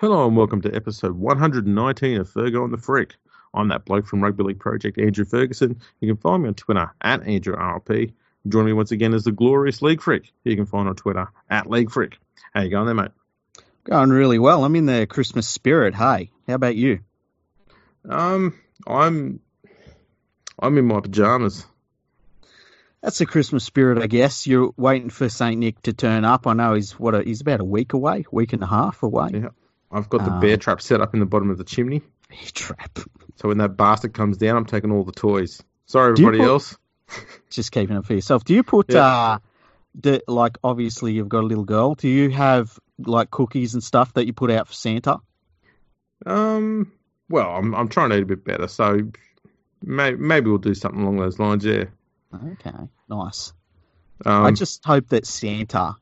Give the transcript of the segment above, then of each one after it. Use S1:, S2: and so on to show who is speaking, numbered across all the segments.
S1: Hello and welcome to episode 119 of Fergo and the Freak. I'm that bloke from Rugby League Project, Andrew Ferguson. You can find me on Twitter at AndrewRLP. Joining me once again is the glorious League Freak. You can find on Twitter at League Freak. How you going there, mate?
S2: Going really well. I'm in the Christmas spirit. Hey, how about you?
S1: Um, I'm I'm in my pajamas.
S2: That's the Christmas spirit, I guess. You're waiting for Saint Nick to turn up. I know he's what a, he's about a week away, week and a half away.
S1: Yeah, I've got the bear
S2: Um,
S1: trap set up in the bottom of the chimney.
S2: Bear trap.
S1: So when that bastard comes down, I'm taking all the toys. Sorry, everybody
S2: put-
S1: else.
S2: Just keeping it for yourself. Do you put
S1: Yeah.
S2: uh, the like obviously you've got a little girl. Do you have like cookies and stuff that you put out for Santa?
S1: Um, well, I'm I'm trying to eat a bit better, so maybe maybe we'll do something along those lines. Yeah.
S2: Okay, nice.
S1: Um,
S2: I just hope that Santa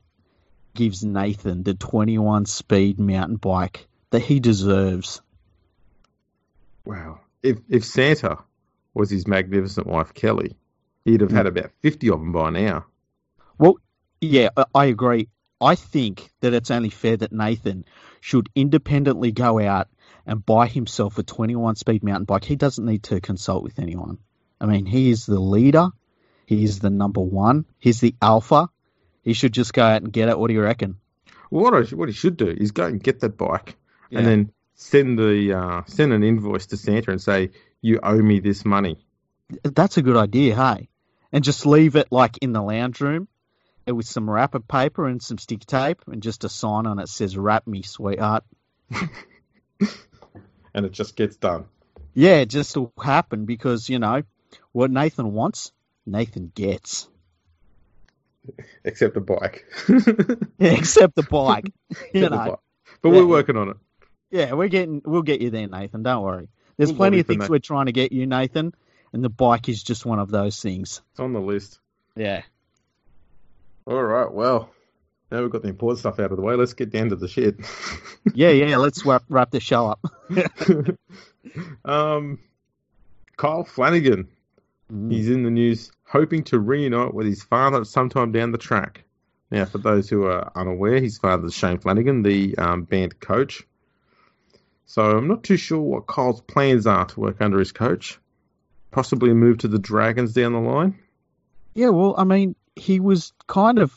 S2: gives Nathan the 21 speed mountain bike that he deserves.
S1: Wow. If if Santa was his magnificent wife Kelly, he'd have had mm. about fifty of them by now.
S2: Well, yeah, I- I agree. I think that it's only fair that Nathan should independently go out and buy himself a 21 speed mountain bike. He doesn't need to consult with anyone. I mean, he is the leader. He is the number one. He's the alpha. He should just go out and get it. What do you reckon?
S1: What I, what he should do is go and get that bike,
S2: Yeah.
S1: and then send the uh, send an invoice to Santa and say you owe me this money.
S2: That's a good idea, hey? And just leave it like in the lounge room with some wrapper paper and some stick tape and just a sign on it says, Wrap me, sweetheart.
S1: and it just gets done.
S2: Yeah, it just will happen because, you know, what Nathan wants, Nathan gets.
S1: Except a bike.
S2: Except the bike. you
S1: Except the
S2: know.
S1: bike. But
S2: Yeah.
S1: we're working on it.
S2: Yeah, we're getting we'll get you there, Nathan. Don't worry. There's
S1: We'll
S2: plenty of things
S1: that.
S2: we're trying to get you, Nathan, and the bike is just one of those things.
S1: It's on the list.
S2: Yeah.
S1: All right. Well, now we've got the important stuff out of the way. Let's get down to the shit.
S2: Yeah, yeah, let's wrap wrap the show up.
S1: um, Kyle Flanagan.
S2: Mm.
S1: He's in the news, hoping to reunite with his father sometime down the track. Now, for those who are unaware, his father is Shane Flanagan, the um, banned coach. So I'm not too sure what Kyle's plans are to work under his coach. Possibly move to the Dragons down the line.
S2: Yeah, well, I mean, he was kind of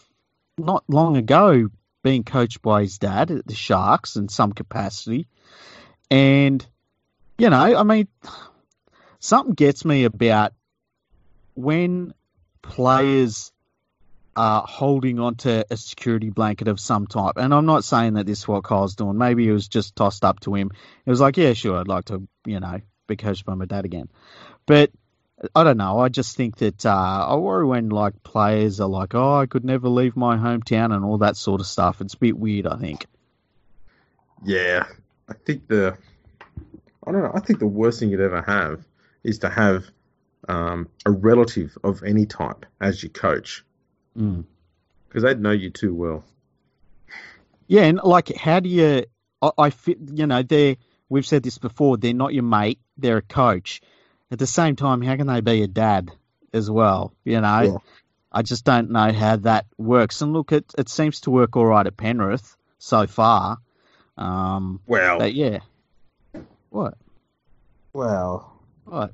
S2: not long ago being coached by his dad at the Sharks in some capacity. And, you know, I mean, something gets me about when players are holding onto a security blanket of some type. And I'm not saying that this is what Kyle's doing. Maybe it was just tossed up to him. It was like, yeah, sure, I'd like to, you know, be coached by my dad again. But I don't know. I just think that uh, I worry when like players are like, "Oh, I could never leave my hometown" and all that sort of stuff. It's a bit weird. I think.
S1: Yeah, I think the I don't know. I think the worst thing you'd ever have is to have um, a relative of any type as your coach
S2: Mm.
S1: because they'd know you too well.
S2: Yeah, and like, how do you? I, I fit. You know, they're. We've said this before. They're not your mate. They're a coach. At the same time, how can they be a dad as well? You know,
S1: Yeah.
S2: I just don't know how that works. And look, it it seems to work all right at Penrith so far. Um,
S1: Well,
S2: but yeah. What?
S1: well,
S2: What?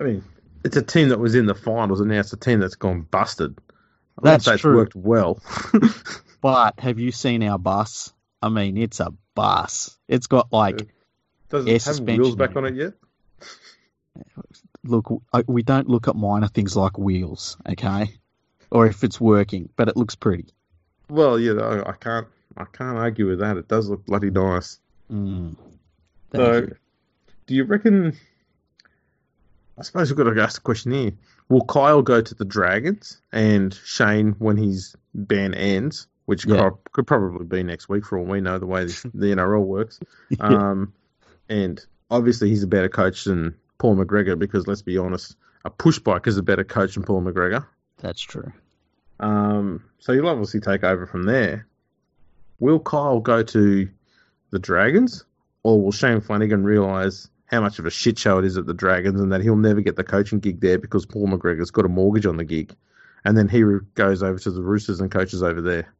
S1: I mean, it's a team that was in the finals, and now it's a team that's gone busted. I
S2: That's
S1: say it's
S2: true.
S1: worked well.
S2: But have you seen our bus? I mean, it's a bus. It's got like,
S1: Does
S2: Air
S1: it have wheels back on it yet?
S2: look, we don't look at minor things like wheels, okay? Or if it's working, but it looks pretty.
S1: Well, yeah, I I can't, I can't argue with that. It does look bloody nice.
S2: Mm.
S1: So,
S2: you.
S1: do you reckon? I suppose we've got to ask the question here: Will Kyle go to the Dragons and Shane when his ban ends, which
S2: Yeah.
S1: co- could probably be next week for all we know the way the the NRL works?
S2: Yeah.
S1: Um, and obviously he's a better coach than Paul McGregor because let's be honest, a push bike is a better coach than Paul McGregor.
S2: That's true.
S1: Um, so he'll obviously take over from there. Will Kyle go to the Dragons, or will Shane Flanagan realise how much of a shit show it is at the Dragons and that he'll never get the coaching gig there because Paul McGregor's got a mortgage on the gig, and then he goes over to the Roosters and coaches over there?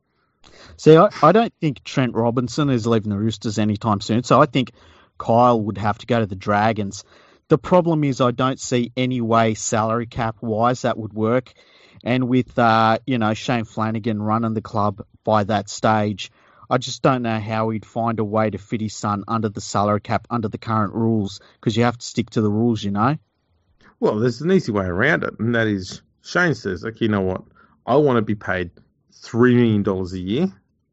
S2: See, I, I don't think Trent Robinson is leaving the Roosters anytime soon. So I think Kyle would have to go to the Dragons. The problem is I don't see any way salary cap wise that would work. And with uh, you know Shane Flanagan running the club by that stage, I just don't know how he'd find a way to fit his son under the salary cap under the current rules because you have to stick to the rules, you know.
S1: Well, there's an easy way around it, and that is Shane says, like, you know what, I want to be paid three million dollars a year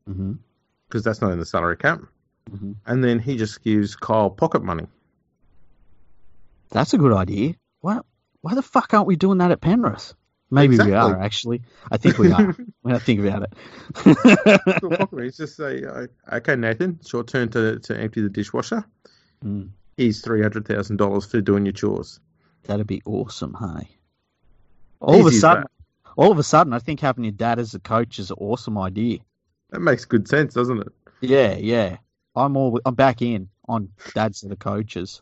S1: because
S2: Mm-hmm.
S1: that's not in the salary cap,
S2: Mm-hmm.
S1: and then he just gives Kyle pocket money.
S2: That's a good idea. Why, why the fuck aren't we doing that at Penrith? Maybe we are actually. I think we are when I think about it.
S1: Well, pocket money. It's just say, okay, Nathan, it's your turn to, to empty the dishwasher.
S2: Mm,
S1: Here's three hundred thousand dollars for doing your chores.
S2: that'd be awesome, hey. All of a sudden,
S1: that.
S2: all of a sudden, I think having your dad as a coach is an awesome idea.
S1: That makes good sense, doesn't it?
S2: Yeah, yeah. I'm all I'm back in on dads that are coaches.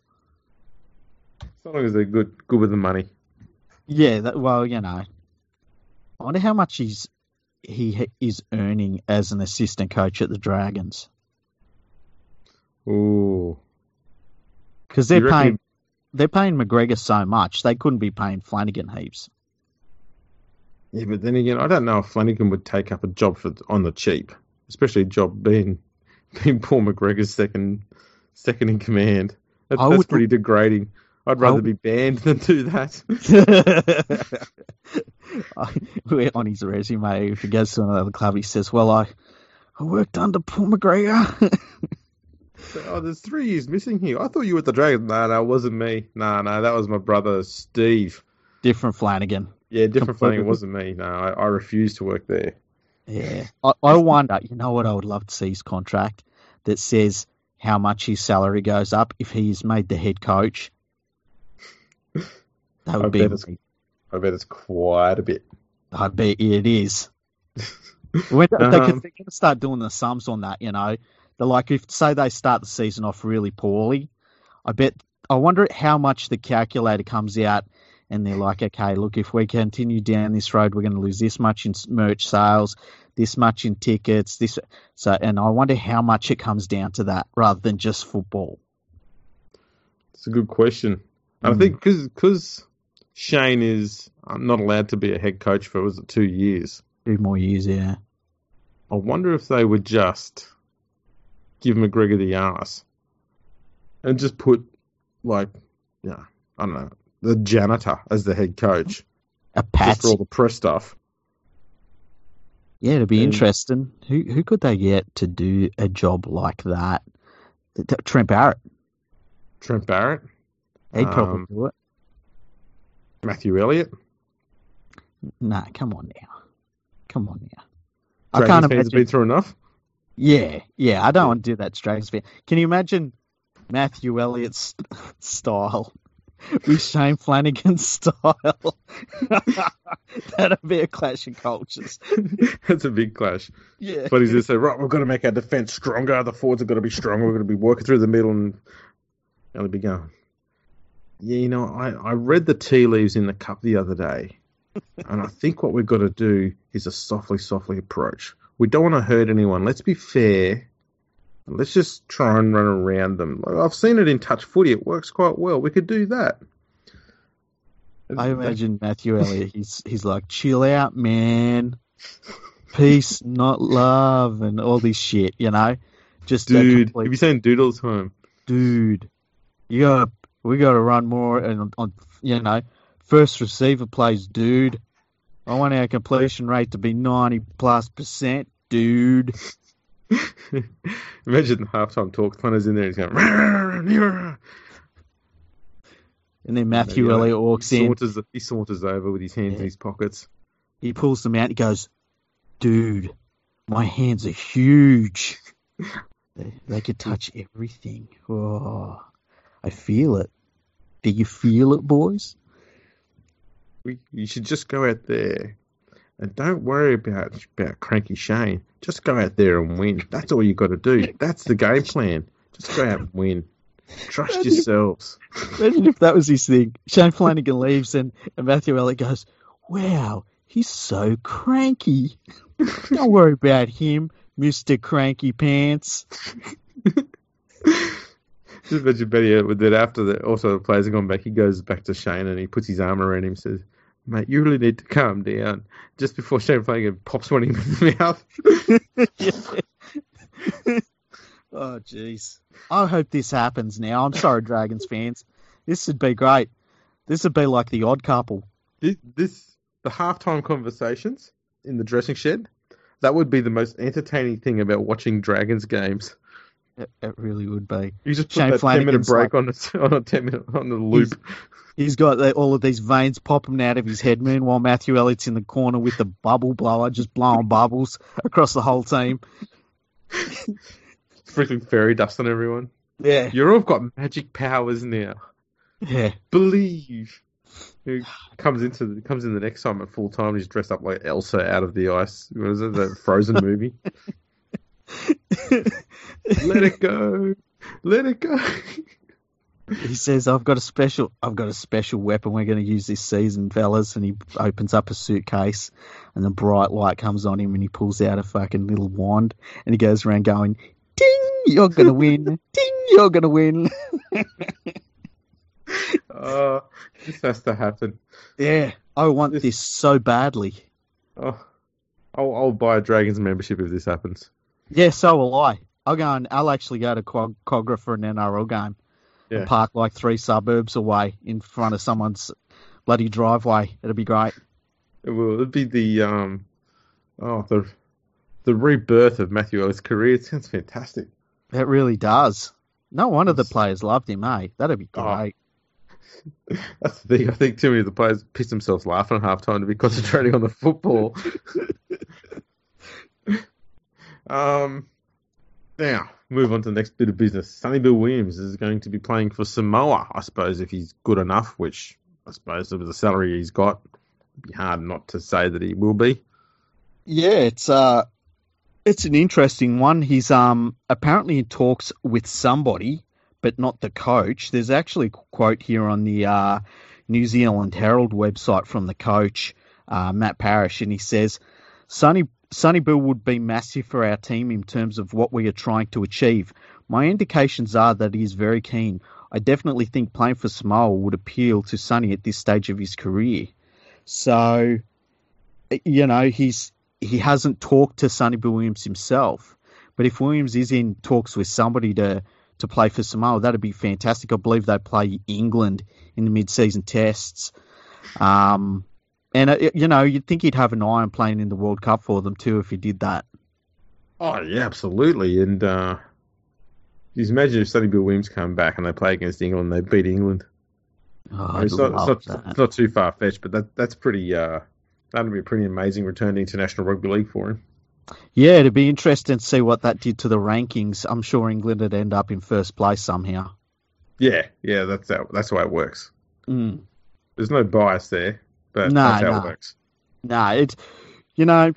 S1: So long as they're good, good with the money.
S2: Yeah, that, well, you know. I wonder how much he's he is earning as an assistant coach at the Dragons
S1: Ooh,
S2: because they're
S1: reckon
S2: paying they're paying McGregor so much they couldn't be paying Flanagan heaps.
S1: yeah, but then again, I don't know if Flanagan would take up a job for on the cheap, especially a job being being Paul McGregor's second second in command. That, that's pretty degrading. I'd rather
S2: would-
S1: be banned than do that.
S2: On his resume, if he goes to another club, he says, "Well, I, I worked under Paul McGregor."
S1: oh, there's three years missing here. I thought you were the Dragons. No, no, it wasn't me. No, no, that was my brother Steve.
S2: Different Flanagan.
S1: Yeah, different
S2: Completely.
S1: Flanagan. Wasn't me. No, I, I refused to work there.
S2: Yeah, I, I wonder. You know what? I would love to see his contract that says how much his salary goes up if he's made the head coach. That would
S1: I
S2: be.
S1: bet it's- I bet it's quite a bit.
S2: I bet it is. When they, they're going to start doing the sums on that, you know. They're like, if say they start the season off really poorly, I bet. I wonder how much the calculator comes out, and they're like, okay, look, if we continue down this road, we're going to lose this much in merch sales, this much in tickets, this. So, and I wonder how much it comes down to that, rather than just football.
S1: It's a good question. And I
S2: Mm.
S1: think because Shane is um, not allowed to be a head coach for was it two years.
S2: Two more years, yeah.
S1: I wonder if they would just give McGregor the ass and just put like, yeah, I don't know, the janitor as the head coach
S2: A
S1: just for all the press stuff.
S2: Yeah, it'd be
S1: And-
S2: interesting. Who who could they get to do a job like that? Th- th- Trent Barrett.
S1: Trent Barrett,
S2: He'd probably
S1: Um,
S2: do it.
S1: Matthew Elliott.
S2: Nah, come on now. Come on now. I
S1: Dragons
S2: can't
S1: fans have
S2: imagine.
S1: been through enough.
S2: Yeah, yeah, I don't want to do that to Dragons fan. Can you imagine Matthew Elliott's style with Shane Flanagan's style? That'd be a clash of cultures.
S1: That's a big clash.
S2: Yeah.
S1: But he's just say, right, we've got to make our defence stronger. The forwards have got to be stronger. We're going to be working through the middle and only be going. Yeah, you know, I, I read the tea leaves in the cup the other day, and I think what we've got to do is a softly, softly approach. We don't want to hurt anyone. Let's be fair. Let's just try and run around them. Like, I've seen it in touch footy. It works quite well. We could do that.
S2: I imagine Matthew Elliott. He's he's like, chill out, man. Peace, not love, and all this shit. You know, just
S1: Dude,
S2: complete-
S1: have you seen Doodle's Home?
S2: dude, you got to we got to run more and on you know first receiver plays, dude. I want our completion rate to be ninety plus percent, dude.
S1: Imagine the halftime talk. Punter's in there. He's going.
S2: And then Matthew
S1: Yeah,
S2: Elliott walks
S1: he
S2: in,
S1: saunters, he saunters over with his hands in his pockets.
S2: he pulls them out, he goes, "Dude, my hands are huge. They, they could touch everything. Oh, I feel it. Do you feel it, boys?
S1: We, you should just go out there and don't worry about about cranky Shane. Just go out there and win. That's all you got to do. That's the game plan. Just go out and win. Trust
S2: Imagine-
S1: yourselves.
S2: Imagine if that was his thing. Shane Flanagan leaves and, and Matthew Elliott goes, Wow, he's so cranky. Don't worry about him. Mister Cranky Pants.
S1: Just imagine Benny with that after the also the players have gone back, he goes back to Shane and he puts his arm around him and says, Mate, you really need to calm down. Just before Shane Flanagan pops one in the mouth.
S2: oh jeez. I hope this happens now. I'm sorry, Dragons fans. This would be great. This would be like the odd couple.
S1: This, this the halftime conversations in the dressing shed. That would be the most entertaining thing about watching Dragons games.
S2: It, it really would be.
S1: You just put
S2: Shane
S1: that ten minute break
S2: like-
S1: on a on a ten minute on the loop.
S2: He's got the, all of these veins popping out of his head. Meanwhile, Matthew Elliott's in the corner with the bubble blower, just blowing bubbles across the whole team.
S1: Freaking fairy dust on everyone.
S2: Yeah,
S1: You're all got magic powers now.
S2: yeah.
S1: Believe. Who comes into the, comes in the next time at full time? He's dressed up like Elsa out of the ice. What is it? The Frozen movie. Let it go. Let it go.
S2: he says, "I've got a special, I've got a special weapon we're going to use this season, fellas." And he opens up a suitcase, and the bright light comes on him, and he pulls out a fucking little wand, and he goes around going, "Ding, you're going to win! Ding, you're going to win!"
S1: Oh, this has to happen.
S2: yeah, I want
S1: This-
S2: this so badly.
S1: Oh, I'll, I'll buy a Dragons membership if this happens.
S2: Yeah, so will I. I'll go and I'll actually go to Cog- Kogarah for an NRL game.
S1: Yeah.
S2: And park like three suburbs away in front of someone's bloody driveway. It'll be great.
S1: It will it'd be the um, oh the the rebirth of Matthew Ellis' career. It sounds fantastic.
S2: It really does. No wonder the players loved him, eh? That'd be
S1: Oh.
S2: great.
S1: That's the thing. I think too many of the players pissed themselves laughing at halftime to be concentrating on the football. um, now move on to the next bit of business. Sonny Bill Williams is going to be playing for Samoa, I suppose, if he's good enough. Which I suppose with the salary he's got, it'd be hard not to say that he will be.
S2: Yeah, it's uh it's an interesting one. He's um apparently in talks with somebody, but not the coach. There's actually a quote here on the uh, New Zealand Herald website from the coach, uh, Matt Parish, and he says, "Sonny Sonny Bill would be massive for our team in terms of what we are trying to achieve. My indications are that he is very keen. I definitely think playing for Samoa would appeal to Sonny at this stage of his career. So, you know, he's he hasn't talked to Sonny Bill Williams himself. But if Williams is in talks with somebody to to play for Samoa, that'd be fantastic. I believe they play England in the mid-season tests. Um, and uh, you know, you'd think he'd have an eye on playing in the World Cup for them too if he did that.
S1: Oh yeah, absolutely. And uh, just imagine if Sonny Bill Williams come back and they play against England, and they beat England.
S2: Oh, I'd
S1: it's, not, it's, not,
S2: that.
S1: it's not too far fetched, but that that's pretty. Uh, that'd be a pretty amazing return to international rugby league for him.
S2: Yeah, it'd be interesting to see what that did to the rankings. I'm sure England would end up in first place somehow.
S1: Yeah, yeah, that's how, that's the way it works.
S2: Mm.
S1: There's no bias there, but
S2: No,
S1: that's how
S2: no.
S1: it works.
S2: No, it's you know,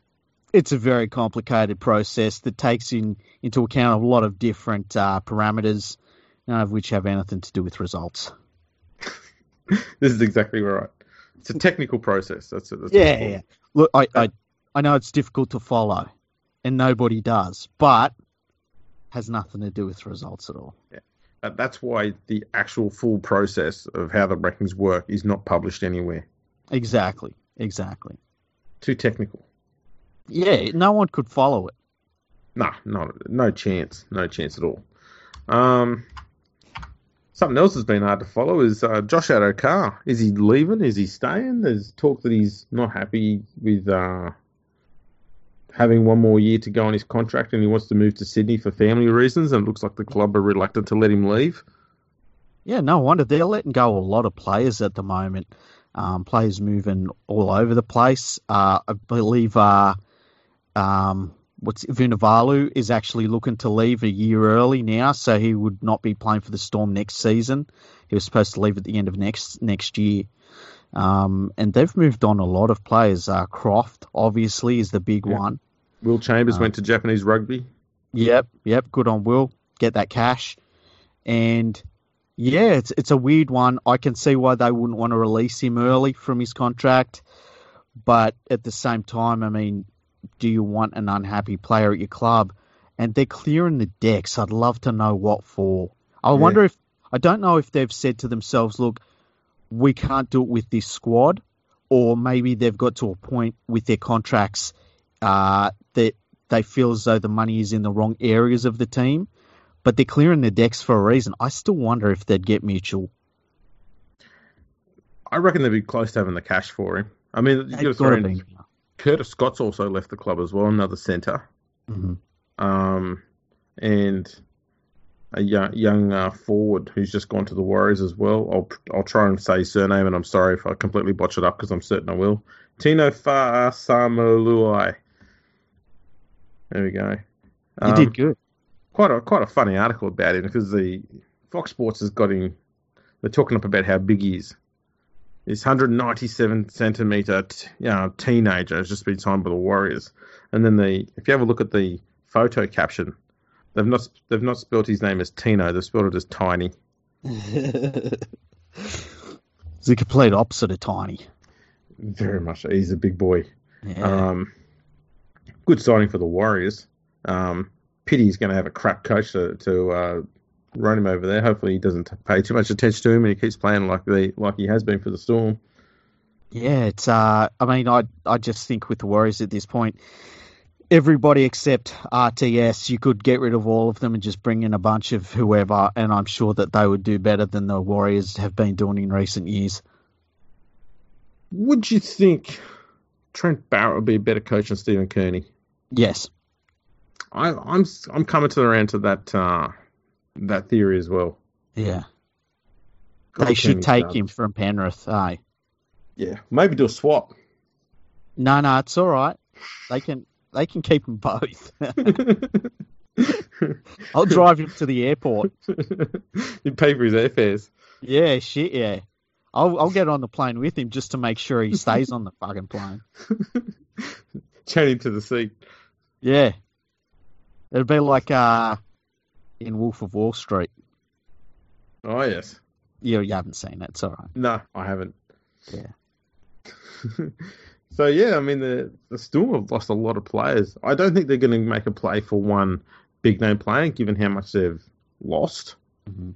S2: it's a very complicated process that takes in into account a lot of different uh, parameters, none of which have anything to do with results.
S1: This is exactly right. It's a technical process. That's it. That's
S2: Yeah, yeah. Look, I, I I know it's difficult to follow, and nobody does, but has nothing to do with results at all.
S1: Uh, That's why the actual full process of how the rankings work is not published anywhere.
S2: Exactly, exactly.
S1: Too technical.
S2: Yeah, no one could follow it.
S1: Nah, not no chance, no chance at all. Um, something else has been hard to follow is uh, Josh Addo-Carr. Is he leaving? Is he staying? There's talk that he's not happy with uh, having one more year to go on his contract, and he wants to move to Sydney for family reasons. And it looks like the club are reluctant to let him leave.
S2: Yeah, no wonder they're letting go a lot of players at the moment. Um, players moving all over the place. Uh, I believe uh, um, what's Vunivalu is actually looking to leave a year early now, so he would not be playing for the Storm next season. He was supposed to leave at the end of next next year. Um, and they've moved on a lot of players. Uh, Croft obviously is the big
S1: Yeah.
S2: one.
S1: Will Chambers
S2: Um,
S1: went to Japanese rugby.
S2: Yep, yep. Good on Will. Get that cash. And yeah, it's it's a weird one. I can see why they wouldn't want to release him early from his contract, but at the same time, I mean, do you want an unhappy player at your club? And they're clearing the decks. I'd love to know what for. I
S1: Yeah.
S2: wonder if I don't know if they've said to themselves, "Look, we can't do it with this squad," or maybe they've got to a point with their contracts uh, that they feel as though the money is in the wrong areas of the team. But they're clearing the decks for a reason. I still wonder if they'd get Mutual.
S1: I reckon they'd be close to having the cash for him. I mean, you got to in. Curtis Scott's also left the club as well, another centre.
S2: Mhm.
S1: Um, and a young, young uh, forward who's just gone to the Warriors as well. I'll I'll try and say his surname, and I'm sorry if I completely botch it up because I'm certain I will. Tino Fa'asamoluai. There we go.
S2: You
S1: Um,
S2: did good.
S1: Quite a quite a funny article about him because the Fox Sports has got him. They're talking up about how big he is. This 197 centimeter t- you know, teenager has just been signed by the Warriors, and then the if you have a look at the photo caption, they've not they've not spelled his name as Tino. They've spelled it as Tiny.
S2: It's the complete opposite of Tiny.
S1: Very much. He's a big boy.
S2: Yeah.
S1: Um, good signing for the Warriors. Um, pity he's going to have a crap coach to, to uh, run him over there. Hopefully he doesn't pay too much attention to him and he keeps playing like the like he has been for the Storm.
S2: Yeah, it's. Uh, I mean, I I just think with the Warriors at this point, everybody except RTS, you could get rid of all of them and just bring in a bunch of whoever, and I'm sure that they would do better than the Warriors have been doing in recent years.
S1: Would you think Trent Barrett would be a better coach than Stephen Kearney?
S2: Yes.
S1: I, I'm I'm coming to the end to that uh, that theory as well.
S2: Yeah.
S1: God,
S2: They should take
S1: garbage.
S2: him from Penrith. Aye.
S1: Yeah, maybe do a swap.
S2: No, no, it's all right. They can they can keep them both. I'll drive him to the airport.
S1: you pay for his airfares.
S2: Yeah, shit, yeah. I'll I'll get on the plane with him just to make sure he stays on the fucking plane.
S1: Chain him to the seat.
S2: Yeah. It'd be like uh in Wolf of Wall Street.
S1: Oh yes.
S2: You you haven't seen it, it's all right.
S1: No, I haven't.
S2: Yeah.
S1: so yeah, I mean the the Storm have lost a lot of players. I don't think they're going to make a play for one big name player, given how much they've lost.
S2: Mhm.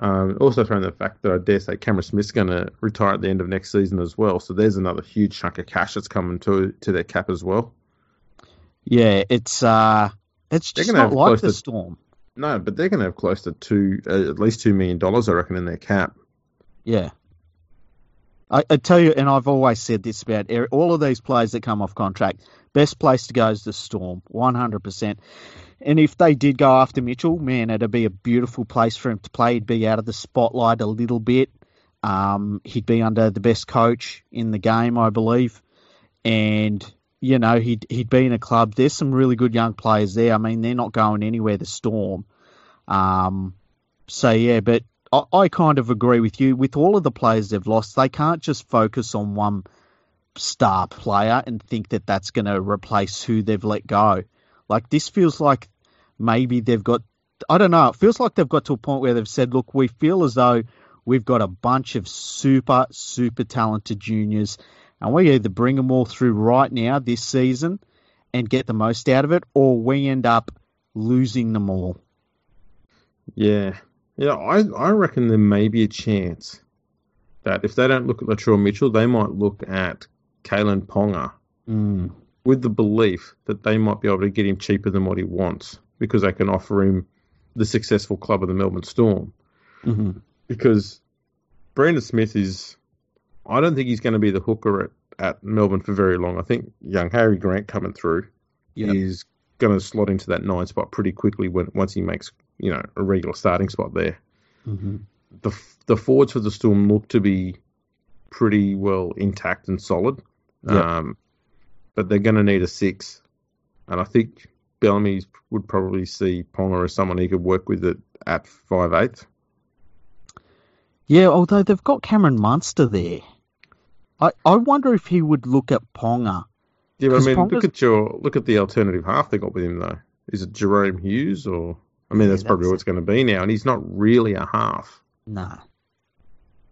S1: Um, also, throwing the fact that I dare say Cameron Smith's going to retire at the end of next season as well. So there's another huge chunk of cash that's coming to to their cap as well.
S2: Yeah, it's uh it's
S1: They're
S2: just not
S1: have
S2: like the
S1: to-
S2: storm.
S1: No, but they're going to have close to two, uh, at least two million dollars, I reckon, in their cap.
S2: Yeah. I, I tell you, and I've always said this about er- all of these players that come off contract. Best place to go is the Storm, one hundred percent. And if they did go after Mitchell, man, it'd be a beautiful place for him to play. He'd be out of the spotlight a little bit. Um, he'd be under the best coach in the game, I believe, and you know he'd he'd be in a club. There's some really good young players there. I mean, they're not going anywhere. The Storm. Um, so yeah, but I, I kind of agree with you. With all of the players they've lost, they can't just focus on one star player and think that that's going to replace who they've let go. Like this feels like maybe they've got. I don't know. It feels like they've got to a point where they've said, "Look, we feel as though we've got a bunch of super, super talented juniors, and we either bring them all through right now this season and get the most out of it, or we end up losing them all."
S1: Yeah, yeah. I I reckon there may be a chance that if they don't look at Latrell Mitchell, they might look at Kalyn Ponga
S2: Mm.
S1: with the belief that they might be able to get him cheaper than what he wants because they can offer him the successful club of the Melbourne Storm.
S2: hmm
S1: Because Brandon Smith is, I don't think he's going to be the hooker at, at Melbourne for very long. I think young Harry Grant coming through
S2: Yep.
S1: is going to slot into that nine spot pretty quickly when once he makes you know a regular starting spot there.
S2: hmm
S1: the the forwards for the Storm look to be pretty well intact and solid.
S2: Yep.
S1: Um, but they're going to need a six, and I think Bellamy would probably see Ponga as someone he could work with at, at five eighth.
S2: Yeah, although they've got Cameron Munster there. I, I wonder if he would look at Ponga.
S1: Yeah, but I mean,
S2: Ponga's-
S1: look at your look at the alternative half they got with him though. Is it Jahrome Hughes or? I mean,
S2: Yeah,
S1: that's probably
S2: that's-
S1: what it's going to be now, and he's not really a half.
S2: No.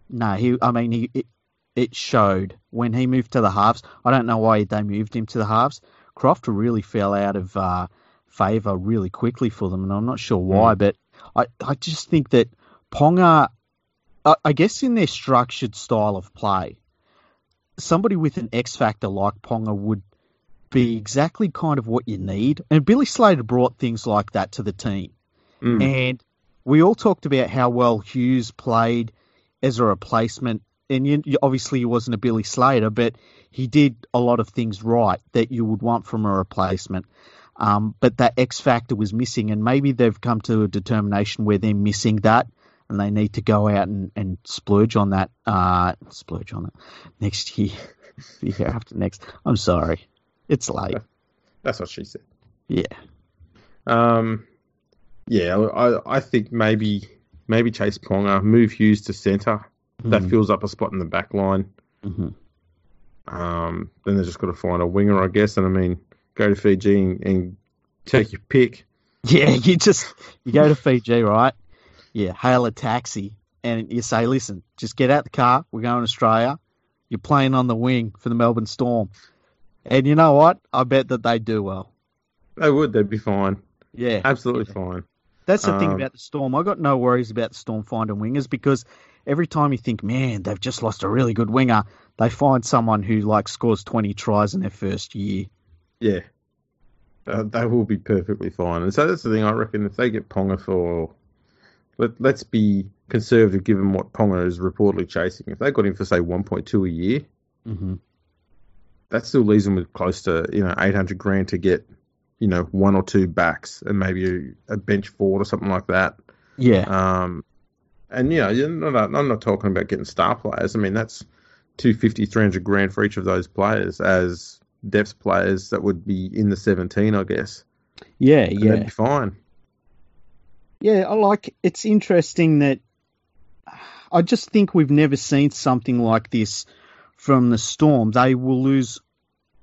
S2: No, he. I mean, he. It, it showed when he moved to the halves. I don't know why they moved him to the halves Croft really fell out of uh, favour really quickly for them, and I'm not sure why, mm. but I, I just think that Ponga, I, I guess in their structured style of play, somebody with an X factor like Ponga would be exactly kind of what you need. And Billy Slater brought things like that to the team. Mm. And we all talked about how well Hughes played as a replacement. And you, obviously, he wasn't a Billy Slater, but he did a lot of things right that you would want from a replacement. Um, but that X factor was missing, and maybe they've come to a determination where they're missing that, and they need to go out and, and splurge on that. Uh, splurge on it next year, year after next. I'm sorry, it's late.
S1: That's what she said.
S2: Yeah.
S1: Um. Yeah, I I think maybe maybe Chase Ponga move Hughes to center. Mm-hmm. That fills up a spot in the back line.
S2: Mm-hmm.
S1: Um, then they've just got to find a winger, I guess. And I mean, go to Fiji and, and take your pick.
S2: Yeah, you just you go to Fiji, right? Yeah, hail a taxi and you say, "Listen, just get out the car. We're going to Australia. You're playing on the wing for the Melbourne Storm." And you know what? I bet that they do well.
S1: They would. They'd be fine.
S2: Yeah,
S1: absolutely yeah. fine.
S2: That's the um, thing about the Storm. I got no worries about the Storm finding wingers because every time you think, man, they've just lost a really good winger, they find someone who like scores twenty tries in their first year.
S1: Yeah, uh, they will be perfectly fine. And so that's the thing. I reckon if they get Ponga for, let let's be conservative given what Ponga is reportedly chasing. If they got him for say 1.2 a year,
S2: mm-hmm.
S1: that still leaves them with close to you know 800 grand to get you know one or two backs and maybe a, a bench forward or something like that.
S2: Yeah.
S1: Um, and you know, not, I'm not talking about getting star players. I mean that's 250, 300 grand for each of those players as depth players that would be in the 17, I guess.
S2: Yeah,
S1: and
S2: yeah.
S1: That'd be fine.
S2: Yeah, I like it's interesting that I just think we've never seen something like this from the Storm. They will lose.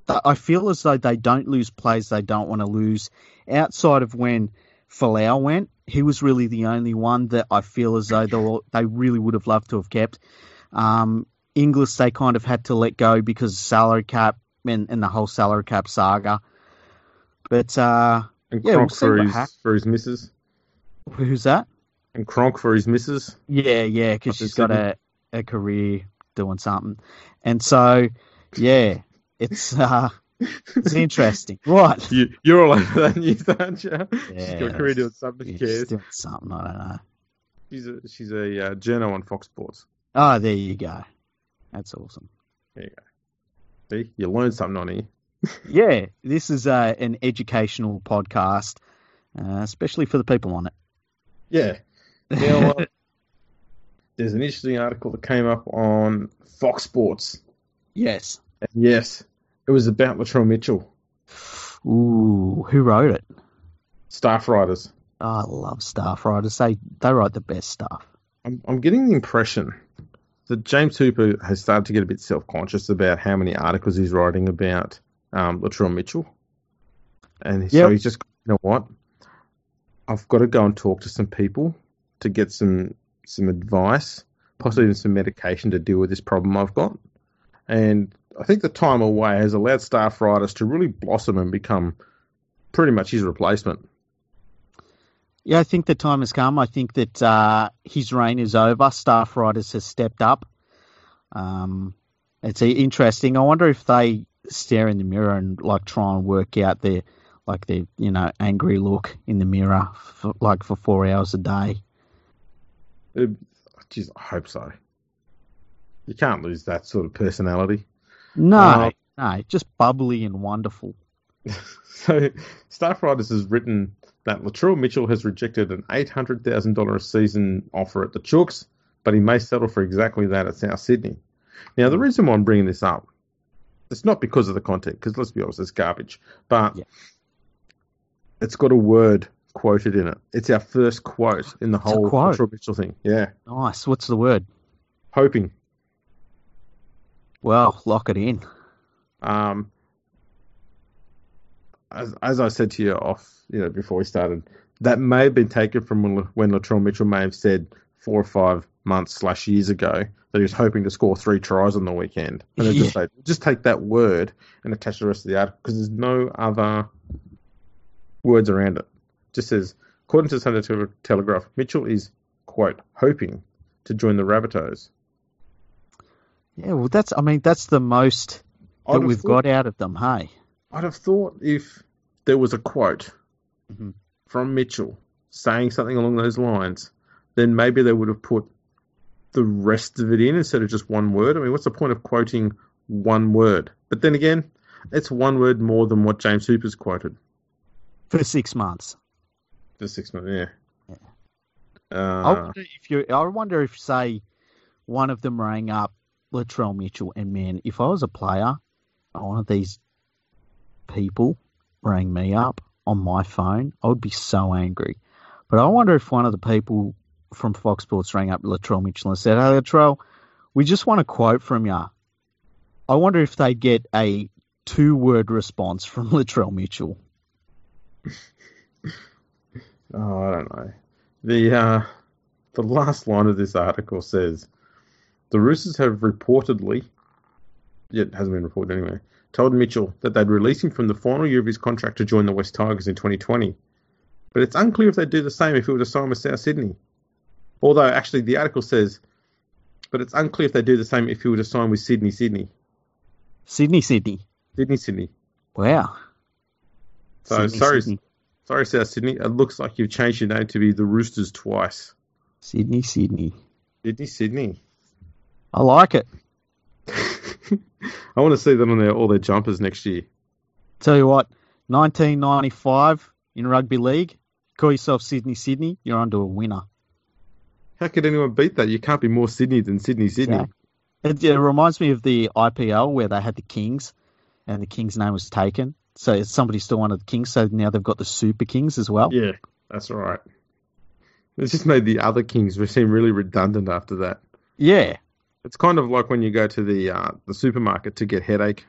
S2: I feel as though they don't lose plays they don't want to lose. Outside of when Folau went, he was really the only one that I feel as though they, they really would have loved to have kept. Um, Inglis, they kind of had to let go because salary cap and, and the whole salary cap saga. But uh,
S1: and yeah, we'll for his for his misses.
S2: Who's that?
S1: And Cronk for his misses.
S2: Yeah, yeah, because she's got a, a career doing something, and so yeah, it's uh, it's interesting, right?
S1: You, you're all over that news, aren't you? Yeah, she's got a career doing something.
S2: Yeah,
S1: cares.
S2: Doing something, I don't know.
S1: She's a she's a uh, journo on Fox Sports.
S2: Oh, there you go. That's awesome.
S1: There you go. See, you learn something on here.
S2: yeah, this is uh, an educational podcast, uh, especially for the people on it.
S1: Yeah. Now, uh, there's an interesting article that came up on Fox Sports.
S2: Yes.
S1: And yes, it was about Latrell Mitchell.
S2: Ooh, who wrote it?
S1: Staff writers.
S2: Oh, I love staff writers. They they write the best stuff.
S1: I'm, I'm getting the impression that James Hooper has started to get a bit self conscious about how many articles he's writing about um, Latrell Mitchell. And yep. so he's just, you know what? I've got to go and talk to some people to get some some advice, possibly even some medication to deal with this problem I've got. And I think the time away has allowed staff writers to really blossom and become pretty much his replacement.
S2: Yeah, I think the time has come. I think that uh, his reign is over. Staff writers has stepped up. Um, it's interesting. I wonder if they stare in the mirror and like try and work out their like the you know angry look in the mirror for, like for four hours a day.
S1: It, geez, I hope so. You can't lose that sort of personality.
S2: No, uh, no, just bubbly and wonderful.
S1: so, Staff Writers has written that Latrell Mitchell has rejected an $800,000 a season offer at the Chooks, but he may settle for exactly that at South Sydney. Now, the reason why I'm bringing this up, it's not because of the content, because let's be honest, it's garbage, but yeah. It's got a word quoted in it. It's our first quote in the it's whole Latrell Mitchell thing. Yeah.
S2: Nice. What's the word?
S1: Hoping.
S2: Well, lock it in.
S1: Um, as, as I said to you off, you know, before we started, that may have been taken from when, when Latrell Mitchell may have said four or five months slash years ago that he was hoping to score three tries on the weekend. And they just say, just take that word and attach the rest of the article because there's no other words around it. Just says, according to the Sunday Tele- Telegraph, Mitchell is quote hoping to join the Rabbitohs.
S2: Yeah, well, that's. I mean, that's the most that we've
S1: thought-
S2: got out of them. Hey,
S1: I'd have thought if there was a quote
S2: Mhm.
S1: from Mitchell saying something along those lines, then maybe they would have put the rest of it in instead of just one word. I mean, what's the point of quoting one word? But then again, it's one word more than what James Hooper's quoted
S2: for six months.
S1: for six months. Yeah.
S2: I
S1: Uh,
S2: wonder if you. I wonder if, say, one of them rang up Latrell Mitchell, and man, if I was a player, one of these people rang me up on my phone, I would be so angry. But I wonder if one of the people from Fox Sports rang up Latrell Mitchell and said, "Hey, Latrell, we just want a quote from you." I wonder if they get a two-word response from Latrell Mitchell.
S1: Oh, I don't know. The uh, the last line of this article says the Roosters have reportedly, yet it hasn't been reported anyway, told Mitchell that they'd release him from the final year of his contract to join the West Tigers in 2020. But it's unclear if they'd do the same if he were to sign with South Sydney. Although, actually, the article says, but it's unclear if they'd do the same if he were to sign with Sydney, Sydney.
S2: Sydney, Sydney.
S1: Sydney, Sydney.
S2: Wow.
S1: So,
S2: Sydney,
S1: sorry,
S2: Sydney.
S1: sorry, South Sydney. It looks like you've changed your name to be the Roosters twice.
S2: Sydney, Sydney.
S1: Sydney, Sydney.
S2: I like it.
S1: I want to see them on their all their jumpers next year.
S2: Tell you what, 1995 in rugby league, call yourself Sydney, Sydney, you're onto a winner.
S1: How could anyone beat that? You can't be more Sydney than Sydney, Sydney.
S2: It, it reminds me of the IPL where they had the Kings, and the Kings' name was taken. So somebody still wanted the Kings, so now they've got the Super Kings as well.
S1: Yeah, that's right. It's just made the other Kings seem really redundant after that.
S2: Yeah,
S1: It's kind of like when you go to the uh, the supermarket to get headache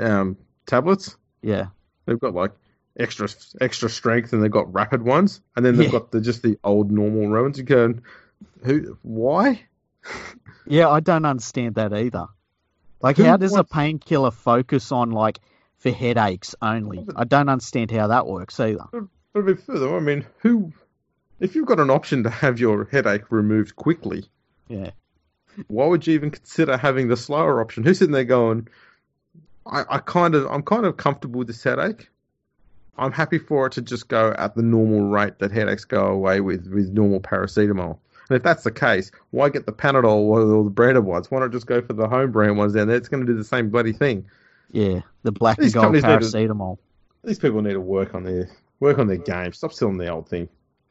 S1: um, tablets.
S2: yeah.
S1: They've got like extra extra strength, and they've got rapid ones, and then they've
S2: Yeah.
S1: got the just the old normal ones. You go, who? Why?
S2: Yeah, I don't understand that either. Like,
S1: Who
S2: how does a painkiller focus on, like, for headaches only? I don't understand how that works either.
S1: But a bit further, I mean, who? If you've got an option to have your headache removed quickly,
S2: Yeah.
S1: why would you even consider having the slower option? Who's sitting there going, I, I kind of, I'm kind of comfortable with this headache. I'm happy for it to just go at the normal rate that headaches go away with, with normal paracetamol. And if that's the case, why get the Panadol or, the branded ones? Why not just go for the home brand ones Then there? It's going to do the same bloody thing.
S2: Yeah, the black
S1: These
S2: and gold
S1: need to-
S2: paracetamol.
S1: These people need to work on their work on their game. Stop selling the old thing.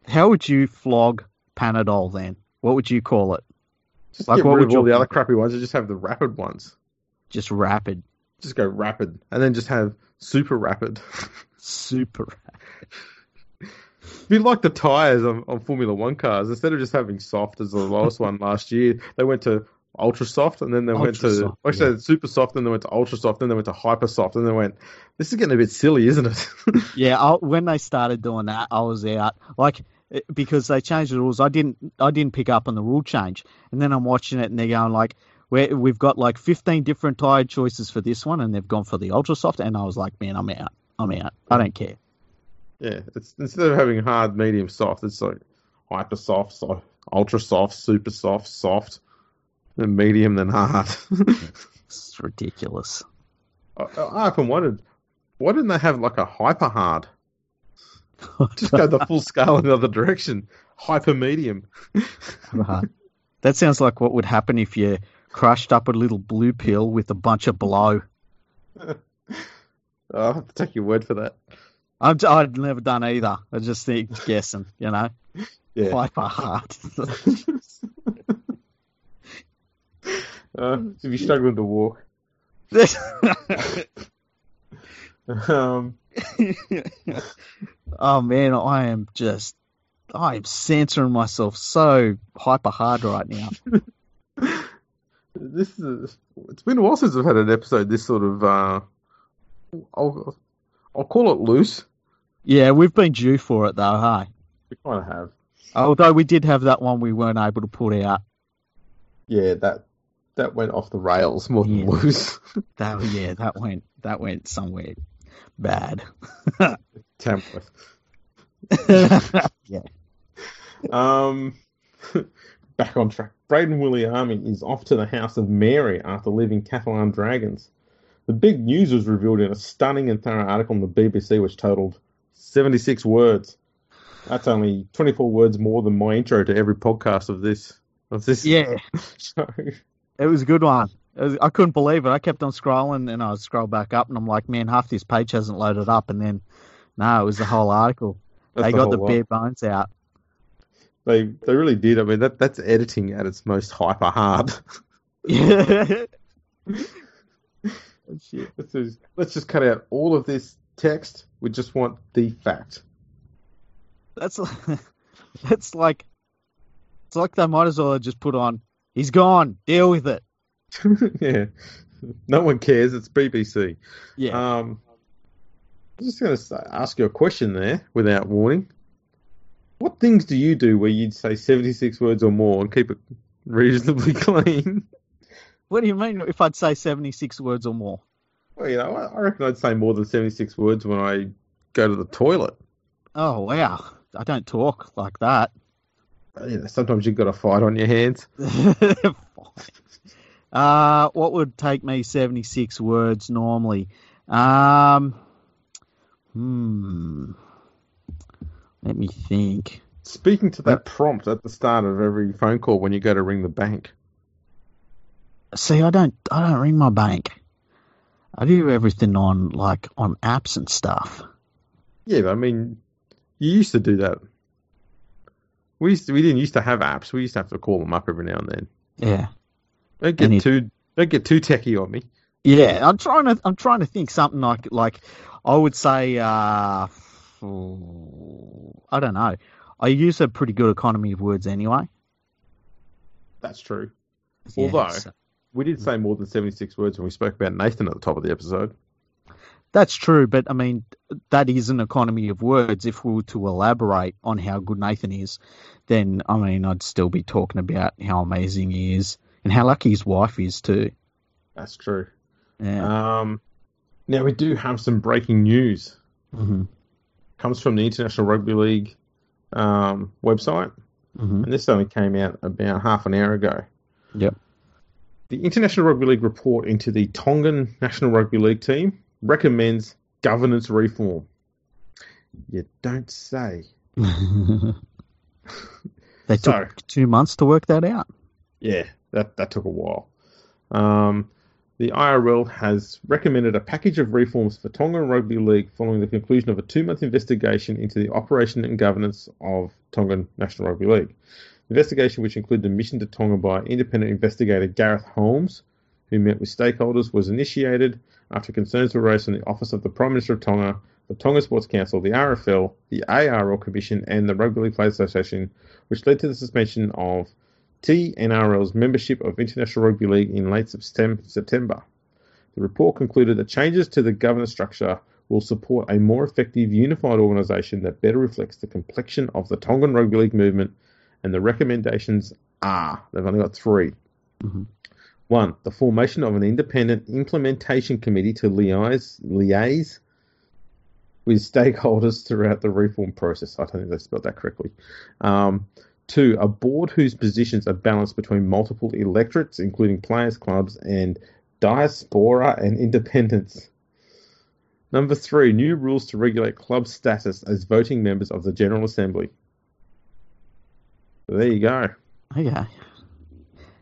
S2: How would you flog Panadol then? What would you call it?
S1: Just
S2: Like,
S1: get
S2: what
S1: rid
S2: would
S1: of all the other crappy ones and just have the rapid ones.
S2: Just rapid,
S1: Just go rapid, and then just have super rapid.
S2: super.
S1: Be like the tires on, on Formula One cars. Instead of just having soft as the lowest one last year, they went to ultra soft, and then they went to
S2: soft,
S1: actually
S2: yeah.
S1: super soft, and then went to ultra soft, then they went to hyper soft, and they went. This is getting a bit silly, isn't it?
S2: Yeah, I, when they started doing that, I was out. Like eh, because they changed the rules, I didn't. I didn't pick up on the rule change, and then I'm watching it, and they're going like, "We we've got like 15 different tire choices for this one, and they've gone for the ultra soft." And I was like, "Man, I'm out. I'm out. I don't care."
S1: yeah, it's instead of having hard, medium, soft, it's like hyper soft, soft, ultra soft, super soft, soft, then medium, than hard.
S2: It's ridiculous.
S1: I, I often wondered, why didn't they have like a hyper hard? Just go the full scale in the other direction. Hyper medium.
S2: Right. That sounds like what would happen if you crushed up a little blue pill with a bunch of blow.
S1: Oh, I'll have to take your word for that.
S2: I'm, I'd never done either. I just think guessing, you know,
S1: Yeah.
S2: hyper hard.
S1: Uh, if you're struggling to walk. Um,
S2: oh man, I am just, I am censoring myself so hyper hard right now.
S1: this is. It's been a while since I've had an episode this sort of. Uh, I'll, I'll call it loose.
S2: Yeah, we've been due for it though, hey.
S1: We kind of have.
S2: Although we did have that one we weren't able to put out
S1: Yeah, that that went off the rails more than
S2: Yeah.
S1: loose.
S2: That yeah, that went that went somewhere bad.
S1: Tamworth.
S2: yeah.
S1: Um, back on track. Brayden Wiliame is off to the House of Mary after leaving Catalan Dragons. The big news was revealed in a stunning and thorough article on the BBC, which totaled 76 words. That's only 24 words more than my intro to every podcast of this of this
S2: Yeah.
S1: show.
S2: It was a good one. Was, I couldn't believe it. I kept on scrolling and I scroll back up and I'm like, man, half this page hasn't loaded up. And then, no, it was the whole article.
S1: That's
S2: they
S1: the
S2: got the
S1: lot.
S2: bare bones out.
S1: They they really did. I mean, that that's editing at its most hyper hard.
S2: Yeah. Shit.
S1: let's, just, let's just cut out all of this text. We just want the fact.
S2: That's that's like it's like they might as well have just put on. He's gone. Deal with it.
S1: yeah. No one cares. It's BBC.
S2: Yeah.
S1: Um, I'm just going to ask you a question there without warning. What things do you do where you'd say 76 words or more and keep it reasonably clean?
S2: what do you mean if I'd say seventy six words or more?
S1: Well, you know, I I reckon I'd say more than 76 words when I go to the toilet.
S2: Oh wow. I don't talk like that.
S1: You know, sometimes you've got a fight on your hands.
S2: uh, what would take me 76 words normally? Um, hmm. Let me think.
S1: Speaking to that prompt at the start of every phone call when you go to ring the bank.
S2: See, I don't, I don't ring my bank. I do everything on like on apps and stuff.
S1: Yeah, but I mean, you used to do that. We used to, we didn't used to have apps. We used to have to call them up every now and then.
S2: Yeah,
S1: Don't get too don't get too techie on me.
S2: yeah. I'm trying to, I'm trying to think something like, like I would say, uh, I don't know. I use a pretty good economy of words anyway.
S1: That's true.
S2: Yeah,
S1: Although-
S2: so-
S1: We did say more than seventy six words when we spoke about Nathan at the top of the episode.
S2: That's true, but I mean, that is an economy of words. If we were to elaborate on how good Nathan is, then I mean, I'd still be talking about how amazing he is and how lucky his wife is too.
S1: That's true.
S2: Yeah.
S1: Um, now we do have some breaking news.
S2: hmm
S1: Comes from the International Rugby League um, website,
S2: hmm
S1: and this only came out about half an hour ago.
S2: Yep.
S1: The International Rugby League report into the Tongan National Rugby League team recommends governance reform. You don't say.
S2: they
S1: So-
S2: took two months to work that out.
S1: Yeah, that, that took a while. Um, the IRL has recommended a package of reforms for Tongan Rugby League following the conclusion of a two month investigation into the operation and governance of Tongan National Rugby League. The investigation, which included a mission to Tonga by independent investigator Gareth Holmes, who met with stakeholders, was initiated after concerns were raised from the Office of the Prime Minister of Tonga, the Tonga Sports Council, the RFL, the ARL Commission, and the Rugby League Players Association, which led to the suspension of TNRL's membership of International Rugby League in late September. The report concluded that changes to the governance structure will support a more effective, unified organisation that better reflects the complexion of the Tongan Rugby League movement, and the recommendations are they've only got 3
S2: Mhm.
S1: One, the formation of an independent implementation committee to liaise, liaise with stakeholders throughout the reform process. I don't think they spelled that correctly. Um, Two, a board whose positions are balanced between multiple electorates, including players, clubs, and diaspora and independents. Number three, new rules to regulate club status as voting members of the General Assembly. There you go.
S2: Okay.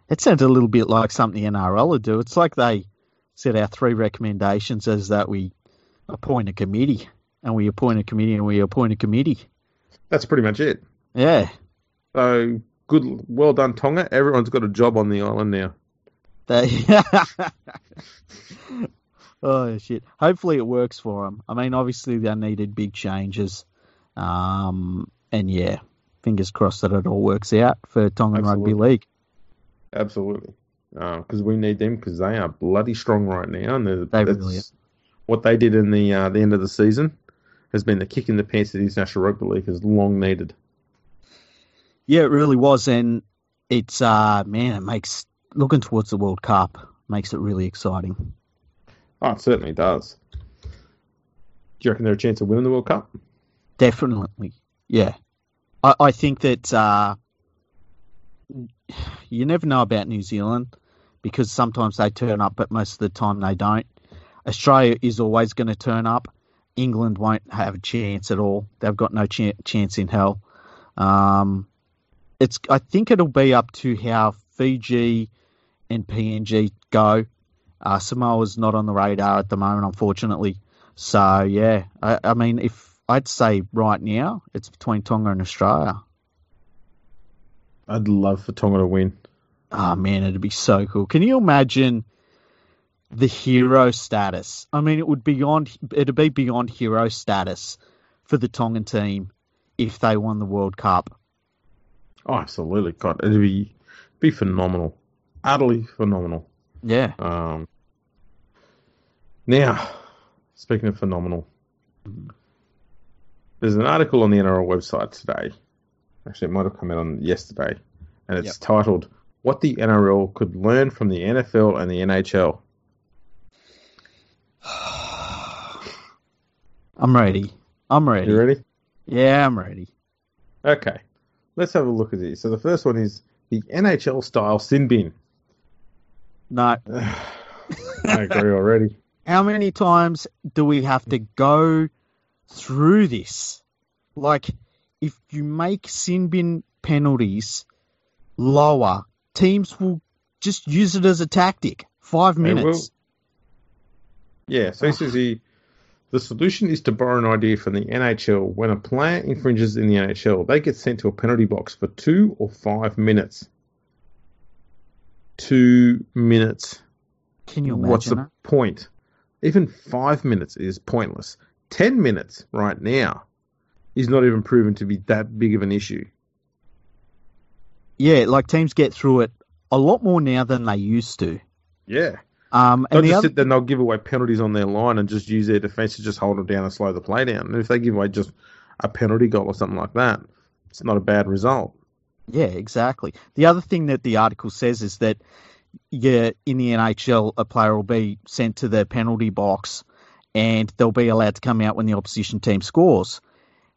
S2: It sounds a little bit like something the NRL would do. It's like they set our three recommendations as that we appoint a committee, and we appoint a committee, and we appoint a committee.
S1: That's pretty much it.
S2: Yeah.
S1: So good, well done, Tonga. Everyone's got a job on the island now.
S2: They... oh shit! Hopefully it works for them. I mean, obviously they needed big changes, um, and yeah, fingers crossed that it all works out for Tongan Rugby League.
S1: Absolutely, because we need them because they are bloody strong right now, and they're-
S2: They
S1: that's
S2: really
S1: what they did in the uh, the end of the season has been the kick in the pants that the International Rugby League has long needed.
S2: Yeah, it really was, and it's uh man, it makes looking towards the World Cup makes it really exciting.
S1: Oh, it certainly does. Do you reckon they're a chance of winning the World Cup?
S2: Definitely, yeah. I, I think that uh, you never know about New Zealand because sometimes they turn up, but most of the time they don't. Australia is always going to turn up. England won't have a chance at all. They've got no ch- chance in hell. Um, it's. I think it'll be up to how Fiji and PNG go. Uh, Samoa's not on the radar at the moment, unfortunately. So yeah, I, I mean, if I'd say right now, it's between Tonga and Australia.
S1: I'd love for Tonga to win.
S2: Oh man, it'd be so cool. Can you imagine the hero status? I mean, it would beyond it'd be beyond hero status for the Tongan team if they won the World Cup.
S1: Oh, absolutely. God, it'd be be phenomenal, utterly phenomenal.
S2: Yeah.
S1: Um, now, speaking of phenomenal, there's an article on the NRL website today. Actually, it might have come out on yesterday, and it's
S2: Yep.
S1: titled "What the NRL Could Learn from the NFL and the NHL."
S2: I'm ready. I'm ready.
S1: You ready?
S2: Yeah, I'm ready.
S1: Okay, let's have a look at these. So the first one is the NHL style sin bin.
S2: No.
S1: I agree already.
S2: How many times do we have to go through this? Like, if you make sin bin penalties lower, teams will just use it as a tactic. Five minutes.
S1: Yeah, so he says he, the solution is to borrow an idea from the NHL. When a player infringes in the NHL, they get sent to a penalty box for two or five minutes. Two minutes.
S2: Can you imagine
S1: What's the
S2: that?
S1: point? Even five minutes is pointless. Ten minutes right now is not even proven to be that big of an issue.
S2: Yeah, like teams get through it a lot more now than they used to.
S1: Yeah.
S2: Um,
S1: They'll
S2: and the
S1: just
S2: other,
S1: sit there and they'll give away penalties on their line and just use their defence to just hold them down and slow the play down. And if they give away just a penalty goal or something like that, it's not a bad result.
S2: Yeah, exactly. The other thing that the article says is that yeah, in the NHL, a player will be sent to the penalty box, and they'll be allowed to come out when the opposition team scores.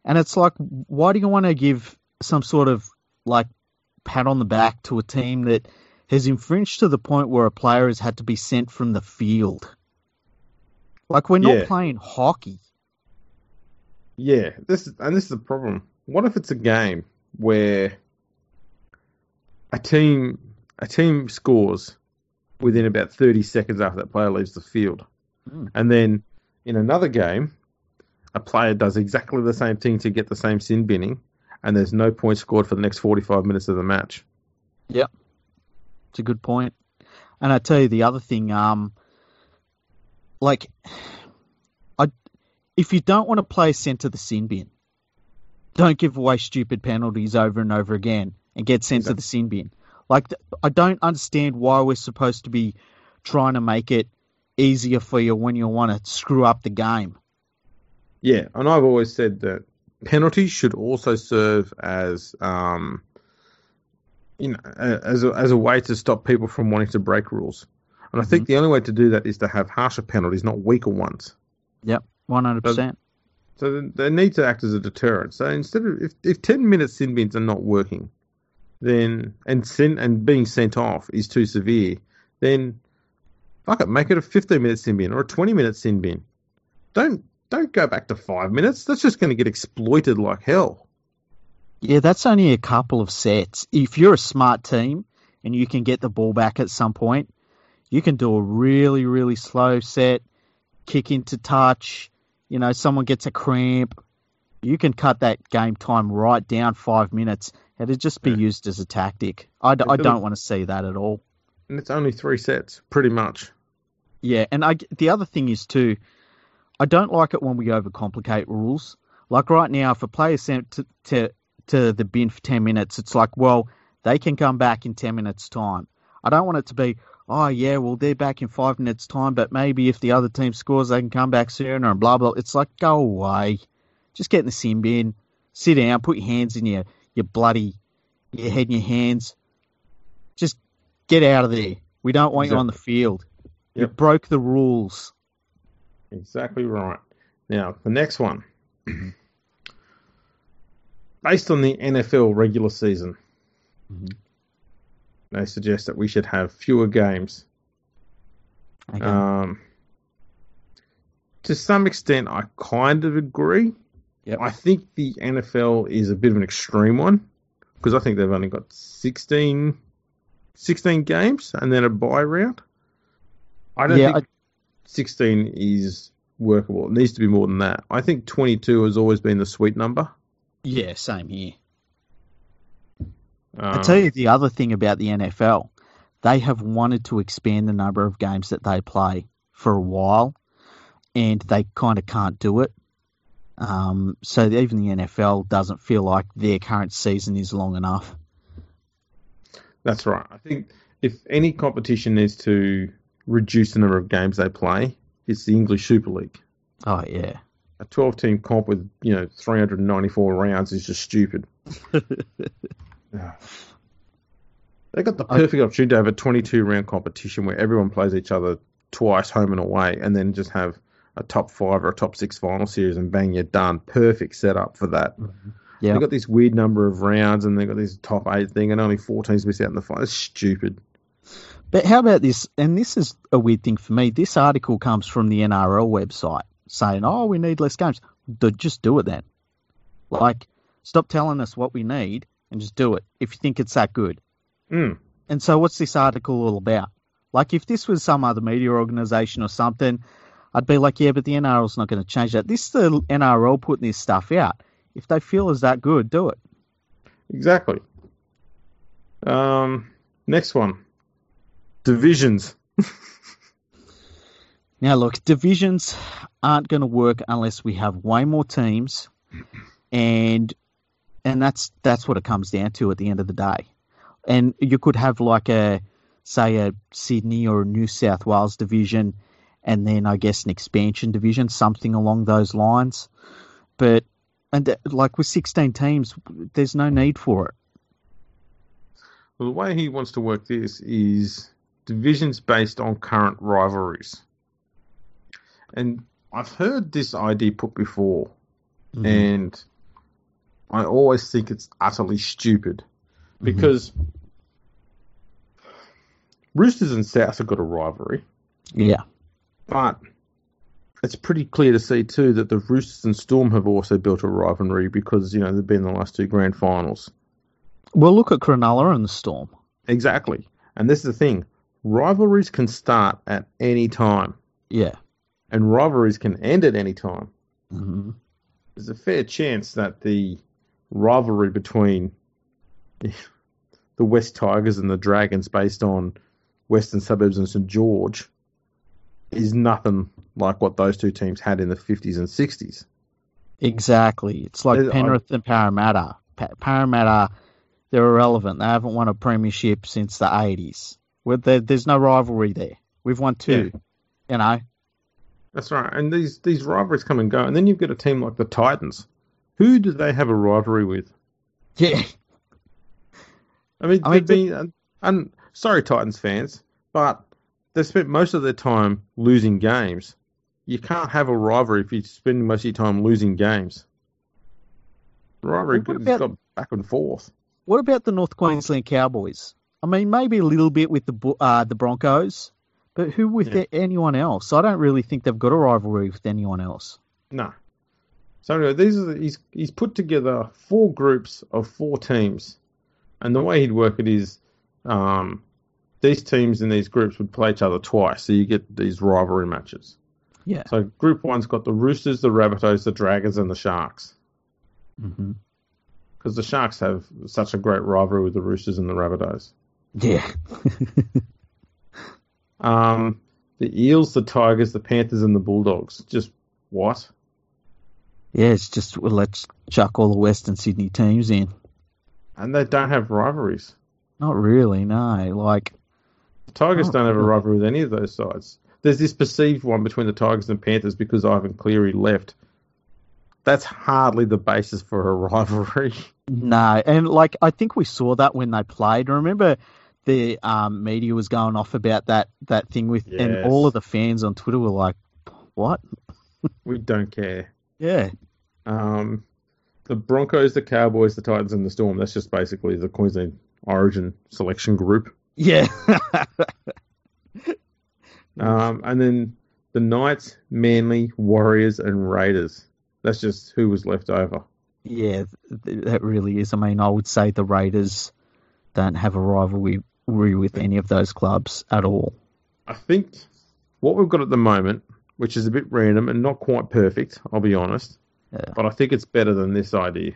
S2: And it's like, why do you want to give some sort of like pat on the back to a team that has infringed to the point where a player has had to be sent from the field? Like we're not
S1: Yeah.
S2: playing hockey.
S1: Yeah, this is, and this is the problem. What if it's a game where a team a team scores within about 30 seconds after that player leaves the field.
S2: Mm.
S1: And then in another game, a player does exactly the same thing to get the same sin binning, and there's no points scored for the next 45 minutes of the match. Yep.
S2: It's a good point. And I tell you the other thing, um, like, I, if you don't want to play sent to the sin bin, don't give away stupid penalties over and over again and get sent to the sin bin. Like, I don't understand why we're supposed to be trying to make it easier for you when you want to screw up the game.
S1: Yeah, and I've always said that penalties should also serve as, um, you know, a- as a, as a way to stop people from wanting to break rules. And I think the only way to do that is to have harsher penalties, not weaker ones.
S2: Yep, One hundred percent.
S1: So they- they need to act as a deterrent. So instead of if, if ten minute sin bins are not working, then and sin and being sent off is too severe, then fuck it, make it a fifteen minute sin bin or a twenty minute sin bin. Don't don't go back to five minutes. That's just going to get exploited like hell.
S2: Yeah, that's only a couple of sets. If you're a smart team and you can get the ball back at some point, you can do a really, really slow set, kick into touch. You know, someone gets a cramp. You can cut that game time right down five minutes. It'd just be
S1: Yeah.
S2: used as a tactic. I, d- I don't want to see that at all.
S1: And it's only three sets, pretty much.
S2: Yeah, and I, the other thing is too, I don't like it when we overcomplicate rules. Like right now, if a player's sent to, to to the bin for ten minutes, it's like, well, they can come back in ten minutes' time. I don't want it to be, oh yeah, well they're back in five minutes' time, but maybe if the other team scores, they can come back sooner and blah blah. It's like, go away, just get in the sin bin, sit down, put your hands in your your bloody your head in your hands, just get out of there. We don't want you on the field. You broke the rules.
S1: Exactly right. Now, the next one. Based on the NFL regular season,
S2: Mhm.
S1: they suggest that we should have fewer games.
S2: Okay.
S1: Um, to some extent, I kind of agree.
S2: Yep.
S1: I think the NFL is a bit of an extreme one because I think they've only got 16, 16 games and then a bye round. I don't
S2: Yeah,
S1: think 16 is workable. It needs to be more than that. I think 22 has always been the sweet number.
S2: yeah, same here.
S1: Um,
S2: I tell you the other thing about the NFL, they have wanted to expand the number of games that they play for a while, and they kind of can't do it. Um, so even the NFL doesn't feel like their current season is long enough.
S1: That's right. I think if any competition is to reduce the number of games they play, it's the English Super League.
S2: Oh yeah,
S1: a 12 team comp with you know 394 rounds is just stupid. they got the perfect opportunity to have a 22 round competition where everyone plays each other twice, home and away, and then just have a top five or a top six final series and bang, you're done. Perfect setup for that. Mm-hmm.
S2: yeah.
S1: They've got this weird number of rounds and they've got this top eight thing, and only four teams miss out in the final. It's stupid.
S2: But how about this? And this is a weird thing for me. This article comes from the NRL website saying, "Oh, we need less games." Just do it then. Like, stop telling us what we need and just do it if you think it's that good.
S1: Mm.
S2: And so, what's this article all about? Like, if this was some other media organization or something, I'd be like, yeah, but the NRL's not going to change that. This is the NRL putting this stuff out. If they feel is that good, do it.
S1: Exactly. Um, next one divisions.
S2: Now, look, divisions aren't going to work unless we have way more teams, and and that's that's what it comes down to at the end of the day. And you could have like a say a Sydney or a New South Wales division, and then I guess an expansion division, something along those lines. But and like with sixteen teams, there's no need for it.
S1: Well, the way he wants to work this is divisions based on current rivalries. And I've heard this idea put before, mm-hmm. and I always think it's utterly stupid mm-hmm. because Roosters and South have got a rivalry,
S2: Yeah,
S1: but it's pretty clear to see too that the Roosters and Storm have also built a rivalry because you know they've been in the last two grand finals.
S2: well, look at Cronulla and the Storm.
S1: Exactly. And this is the thing rivalries can start at any time,
S2: Yeah.
S1: and rivalries can end at any time.
S2: hmm
S1: There's a fair chance that the rivalry between the West Tigers and the Dragons, based on Western Suburbs and St George, is nothing like what those two teams had in the 50s and 60s.
S2: Exactly. It's like
S1: There's-
S2: Penrith and Parramatta. Pa- Parramatta, they're irrelevant. They haven't won a premiership since the 80s. With there's no rivalry there. We've won two. You know?
S1: That's right. And these, these rivalries come and go. And then you've got a team like the Titans. Who do they have a rivalry with?
S2: Yeah.
S1: I mean,
S2: I mean,
S1: they've been, uh, and, and sorry, Titans fans, but they've spent most of their time losing games. You can't have a rivalry if you spend most of your time losing games. Rivalry has got back and forth.
S2: What about the North Queensland Cowboys? I mean, maybe a little bit with the uh, the Broncos, but who with
S1: Yeah.
S2: anyone else? I don't really think they've got a rivalry with anyone else.
S1: No. So anyway, these are the, he's he's put together four groups of four teams, and the way he'd work it is, um, these teams in these groups would play each other twice, so you get these rivalry matches.
S2: Yeah.
S1: So group one's got the Roosters, the Rabbitohs, the Dragons, and the Sharks.
S2: hmm
S1: because the Sharks have such a great rivalry with the Roosters and the Rabbitohs.
S2: Yeah.
S1: Um, the Eels, the Tigers, the Panthers, and the Bulldogs. Just what?
S2: yeah, it's just, well, let's chuck all the Western Sydney teams in.
S1: And they don't have rivalries.
S2: Not really, no. Like,
S1: The Tigers
S2: Oh,
S1: don't have a
S2: really?
S1: rivalry with any of those sides. There's this perceived one between the Tigers and Panthers because Ivan Cleary left. That's hardly the basis for a rivalry.
S2: No, and like I think we saw that when they played. Remember the um, media was going off about that that thing with, and all of the fans on Twitter were like, "What?
S1: We don't care.
S2: Yeah,
S1: Um, the Broncos, the Cowboys, the Titans, and the Storm. That's just basically the Queensland Origin selection group.
S2: yeah."
S1: Um, and then the Knights, Manly, Warriors, and Raiders. That's just who was left over.
S2: Yeah, that really is. I mean, I would say the Raiders don't have a rivalry with any of those clubs at all.
S1: I think what we've got at the moment, which is a bit random and not quite perfect, I'll be honest,
S2: Yeah.
S1: but I think it's better than this idea.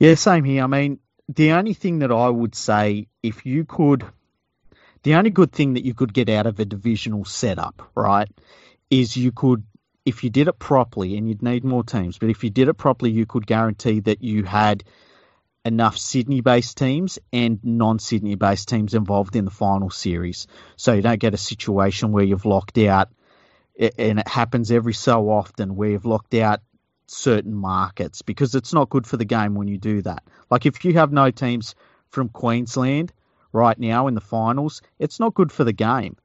S2: Yeah, same here. I mean, the only thing that I would say, if you could, the only good thing that you could get out of a divisional setup, right, is you could, if you did it properly, and you'd need more teams, but if you did it properly, you could guarantee that you had enough Sydney based teams and non Sydney based teams involved in the final series. So you don't get a situation where you've locked out, and it happens every so often where you've locked out certain markets because it's not good for the game when you do that. Like if you have no teams from Queensland right now in the finals, it's not good for the game.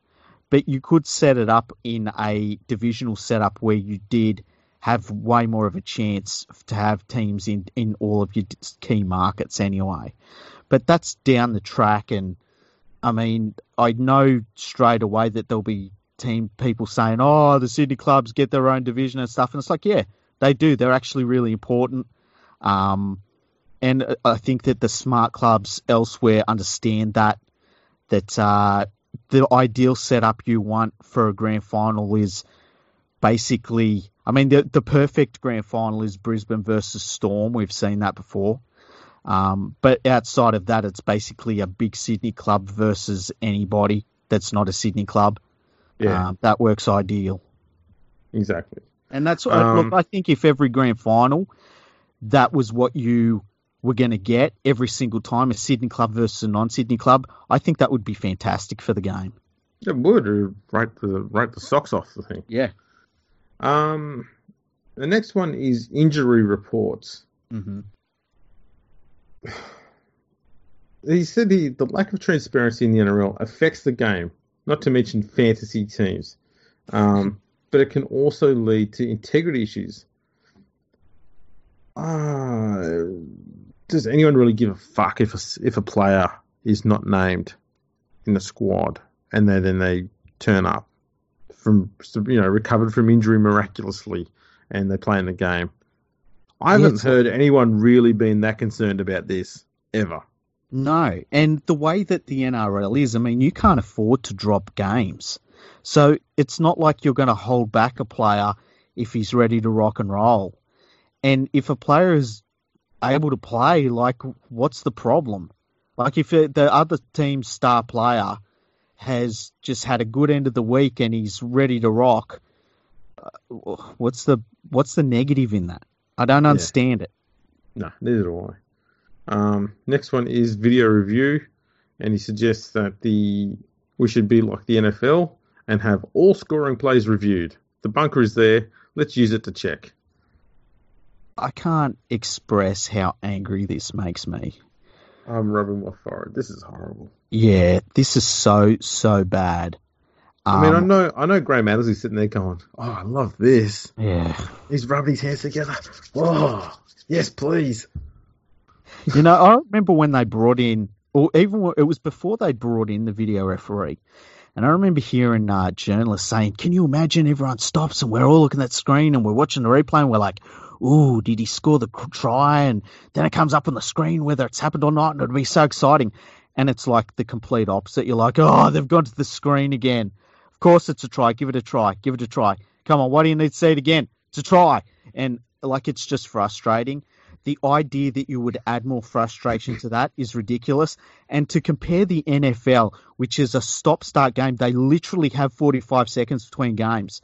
S2: But you could set it up in a divisional setup where you did have way more of a chance to have teams in, in all of your key markets anyway. But that's down the track and I mean, I know straight away that there'll be team people saying, "Oh, the Sydney clubs get their own division and stuff," and it's like, yeah, they do. They're actually really important. Um, and I think that the smart clubs elsewhere understand that that uh, the ideal setup you want for a grand final is basically. I mean, the the perfect grand final is Brisbane versus Storm. We've seen that before. Um, but outside of that, it's basically a big Sydney club versus anybody that's not a Sydney club.
S1: Yeah,
S2: Um, that works ideal.
S1: exactly.
S2: And that's what
S1: Um,
S2: look. I think if every grand final, that was what you were going to get every single time, a Sydney club versus a non-Sydney club, I think that would be fantastic for the game.
S1: It would uh, rate the rate the socks off the thing.
S2: Yeah.
S1: Um, the next one is injury reports.
S2: Mm-hmm.
S1: He said the, the lack of transparency in the NRL affects the game, not to mention fantasy teams, um, but it can also lead to integrity issues. Uh, does anyone really give a fuck if a, if a player is not named in the squad and then then they turn up from you know recovered from injury miraculously and they play in the game? I haven't
S2: Yes.
S1: heard anyone really been that concerned about this ever.
S2: No, and the way that the NRL is, I mean, you can't afford to drop games. So it's not like you're going to hold back a player if he's ready to rock and roll. And if a player is able to play, like, what's the problem? Like, if the other team's star player has just had a good end of the week and he's ready to rock, uh, what's the what's the negative in that? I don't
S1: Yeah.
S2: understand it.
S1: No, neither do I. Um, next one is video review, and he suggests that the we should be like the NFL and have all scoring plays reviewed. The bunker is there. Let's use it to check.
S2: I can't express how angry this makes me.
S1: I'm rubbing my forehead. This is horrible.
S2: Yeah, this is so so bad.
S1: I mean, I
S2: Um,
S1: know, I know. Graham Annesley's sitting there going, "Oh, I love this."
S2: yeah.
S1: He's rubbing his hands together. Oh, yes, please.
S2: You know, I remember when they brought in, or even it was before they brought in the video referee, and I remember hearing uh, journalists saying, "Can you imagine everyone stops and we're all looking at that screen and we're watching the replay and we're like." Ooh, did he score the try? And then it comes up on the screen whether it's happened or not, and it'd be so exciting. And it's like the complete opposite. You're like, oh, they've gone to the screen again. Of course it's a try. Give it a try. Give it a try. Come on, why do you need to see it again? It's a try. And like it's just frustrating. The idea that you would add more frustration to that is ridiculous. And to compare the NFL, which is a stop start game, they literally have 45 seconds between games,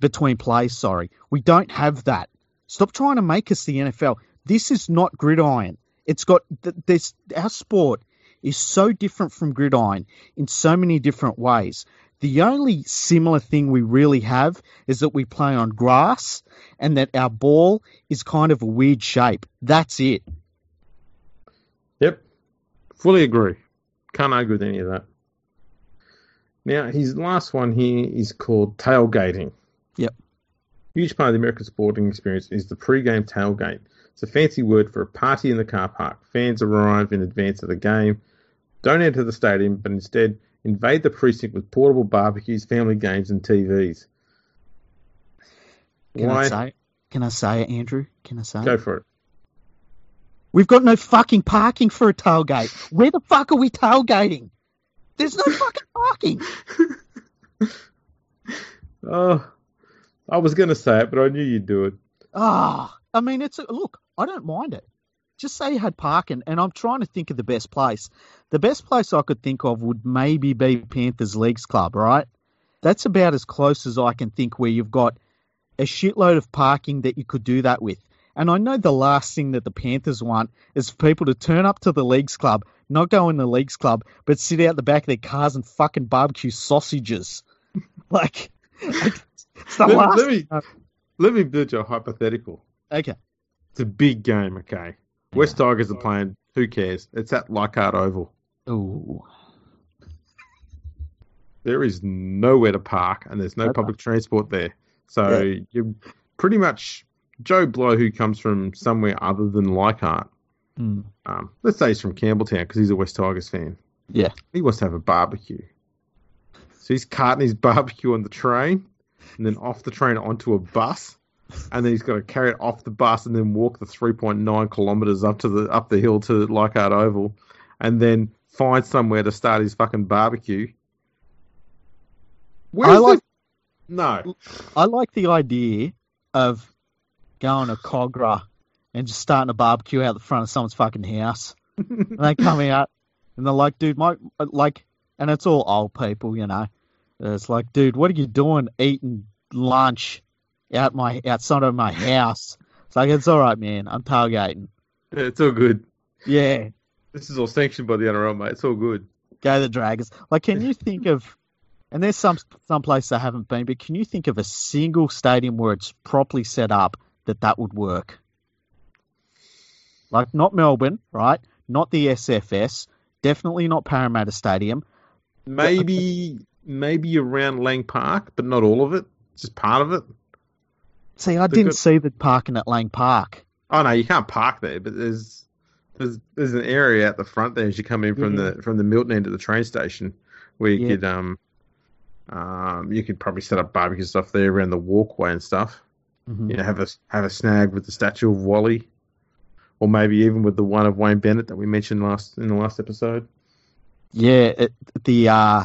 S2: between plays, sorry. We don't have that. Stop trying to make us the NFL. This is not gridiron. It's got this, our sport is so different from gridiron in so many different ways. The only similar thing we really have is that we play on grass and that our ball is kind of a weird shape. That's it.
S1: Yep, fully agree. Can't argue with any of that. Now, his last one here is called tailgating.
S2: Yep.
S1: Huge part of the American sporting experience is the pre-game tailgate. It's a fancy word for a party in the car park. Fans arrive in advance of the game, don't enter the stadium, but instead invade the precinct with portable barbecues, family games, and TVs.
S2: Can
S1: Why?
S2: I say it? Can I say it, Andrew? Can I say
S1: Go
S2: it?
S1: for it.
S2: We've got no fucking parking for a tailgate. Where the fuck are we tailgating? There's no fucking parking.
S1: Oh, I was going to say it, but I knew you'd do it.
S2: Ah, I mean, it's a, look. I don't mind it. Just say you had parking, and I'm trying to think of the best place. The best place I could think of would maybe be Panthers Leagues Club, right? That's about as close as I can think where you've got a shitload of parking that you could do that with. And I know the last thing that the Panthers want is for people to turn up to the Leagues Club, not go in the Leagues Club, but sit out the back of their cars and fucking barbecue sausages. like, it's the
S1: Let,
S2: last.
S1: let me let me build you a hypothetical.
S2: Okay.
S1: It's a big game, okay? West Tigers are playing. Who cares? It's at Leichhardt Oval.
S2: Ooh.
S1: There is nowhere to park, and there's no
S2: Okay.
S1: public transport there. So you're pretty much Joe Blow, who comes from somewhere other than Leichhardt.
S2: Hmm.
S1: Um, let's say he's from Campbelltown because he's a West Tigers fan.
S2: Yeah.
S1: He wants to have a barbecue. So he's carting his barbecue on the train, and then off the train onto a bus, and then he's got to carry it off the bus and then walk the 3.9 kilometers up to the up the hill to Leichhardt Oval, and then find somewhere to start his fucking barbecue. Where's
S2: I like
S1: the... no?
S2: I like the idea of going to Kogarah and just starting a barbecue out the front of someone's fucking house. and they come out and they're like, dude, my like, and it's all old people, you know. It's like, dude, what are you doing eating lunch out my outside of my house? It's like, it's all right, man. I'm tailgating.
S1: Yeah, it's all good.
S2: Yeah,
S1: This is all sanctioned by the NRL, mate. It's all good.
S2: go the Dragons. Like, can you think of? And there's some some place I haven't been, but can you think of a single stadium where it's properly set up that that would work? Like, not Melbourne, right? Not the SFS. Definitely not Parramatta Stadium.
S1: Maybe maybe around Lang Park, but not all of it. Just part of it.
S2: See, I
S1: The
S2: didn't
S1: good-
S2: see the parking at Lang Park.
S1: Oh no, you can't park there, but there's there's there's an area out the front there as you come in from
S2: Yeah.
S1: the from the Milton end of the train station where you
S2: Yeah.
S1: could um um you could probably set up barbecue stuff there around the walkway and stuff.
S2: Mhm.
S1: You know, have a have a snag with the statue of Wally, or maybe even with the one of Wayne Bennett that we mentioned last in the last episode.
S2: Yeah, it, the uh,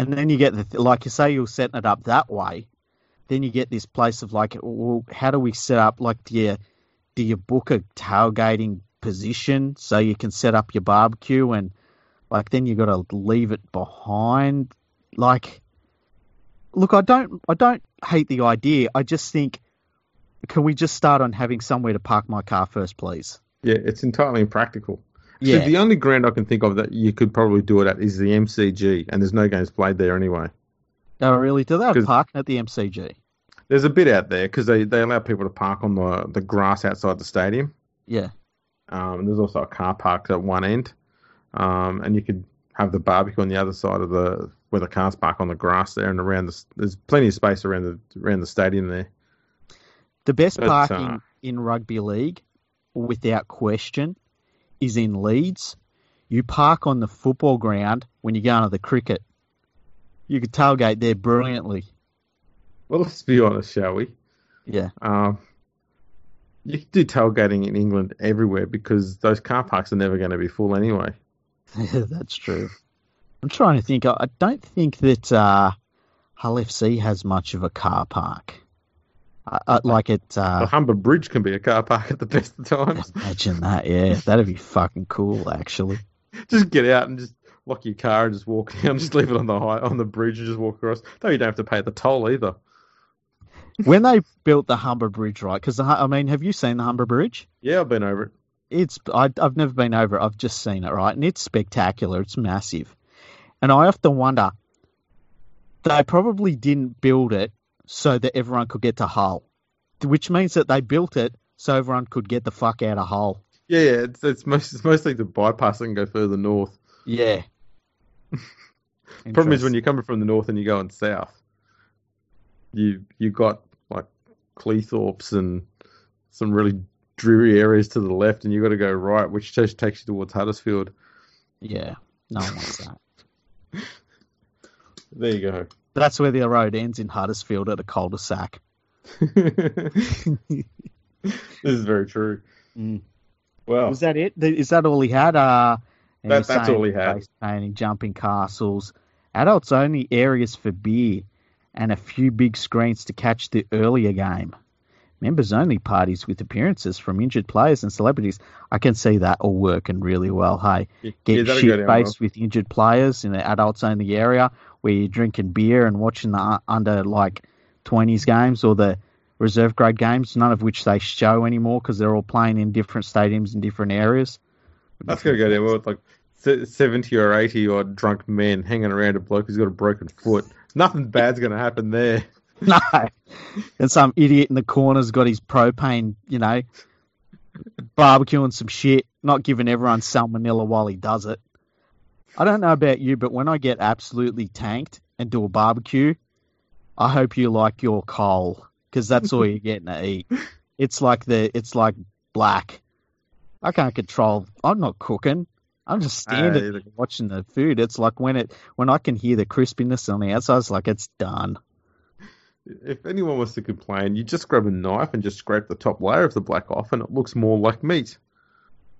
S2: and then you get the like you say you're setting it up that way. Then you get this place of like, well, how do we set up? Like, do you do you book a tailgating position so you can set up your barbecue and like then you got to leave it behind? Like, look, I don't I don't hate the idea. I just think, can we just start on having somewhere to park my car first, please?
S1: Yeah, it's entirely impractical.
S2: Yeah.
S1: So the only ground I can think of that you could probably do it at is the MCG, and there's no games played there anyway.
S2: Oh, really? Do they have parking at the MCG?
S1: There's a bit out there because they, they allow people to park on the, the grass outside the stadium.
S2: Yeah.
S1: Um, and there's also a car park at one end, um, and you could have the barbecue on the other side of the where the cars park on the grass there, and around the there's plenty of space around the around the stadium there.
S2: The best
S1: But,
S2: parking
S1: uh,
S2: in rugby league, without question, is in Leeds. You park on the football ground when you go into the cricket. You could tailgate there brilliantly.
S1: Well, let's be honest, shall we?
S2: Yeah.
S1: Um, you can do tailgating in England everywhere because those car parks are never going to be full anyway.
S2: That's true. I'm trying to think. I I don't think that uh, Hull FC has much of a car park. I, I, like it.
S1: the
S2: Uh,
S1: Humber Bridge can be a car park at the best of times.
S2: imagine that. Yeah, that'd be fucking cool. Actually.
S1: just get out and just lock your car and just walk down. Just leave it on the high, on the bridge and just walk across. Though you don't have to pay the toll either.
S2: when they built the Humber Bridge, right? Because I mean, have you seen the Humber Bridge?
S1: Yeah, I've been over it.
S2: It's I, I've never been over it. I've just seen it, right? And it's spectacular. It's massive, and I often wonder they probably didn't build it so that everyone could get to Hull, which means that they built it so everyone could get the fuck out of Hull.
S1: Yeah, yeah. It's, it's, most, it's mostly to bypass and go further north.
S2: Yeah,
S1: Problem is when you're coming from the north and you're going south, you you got like Cleethorpes and some really dreary areas to the left, and you've got to go right, which just takes you towards Huddersfield.
S2: Yeah, no one wants that.
S1: There you go.
S2: That's where the road ends in Huddersfield at a cul-de-sac.
S1: this is very true.
S2: Mm.
S1: Well,
S2: Was that it? Is that all he had? Uh,
S1: That- that's all he had.
S2: painting, jumping castles, adults only areas for beer, and a few big screens to catch the earlier game. Members only parties with appearances from injured players and celebrities. I can see that all working really well. Hey, get
S1: that'll
S2: shit
S1: down well.
S2: faced with injured players in the adults only area where you're drinking beer and watching the under like 20s games or the reserve grade games, none of which they show anymore because they're all playing in different stadiums in different areas.
S1: That's gonna go down well with like seventy or eighty or drunk men hanging around a bloke who's got a broken foot. Nothing bad's gonna happen there.
S2: No. And some idiot in the corner's got his propane, you know, barbecuing some shit, not giving everyone salmonella while he does it. I don't know about you, but when I get absolutely tanked and do a barbecue, I hope you like your coal because that's all you're getting to eat. It's like the, it's like black. I can't control. I'm not cooking. I'm just standing there watching the food. It's like when it when I can hear the crispiness on the outside, it's like it's done.
S1: If anyone wants to complain, you just grab a knife and just scrape the top layer of the black off, and it looks more like meat.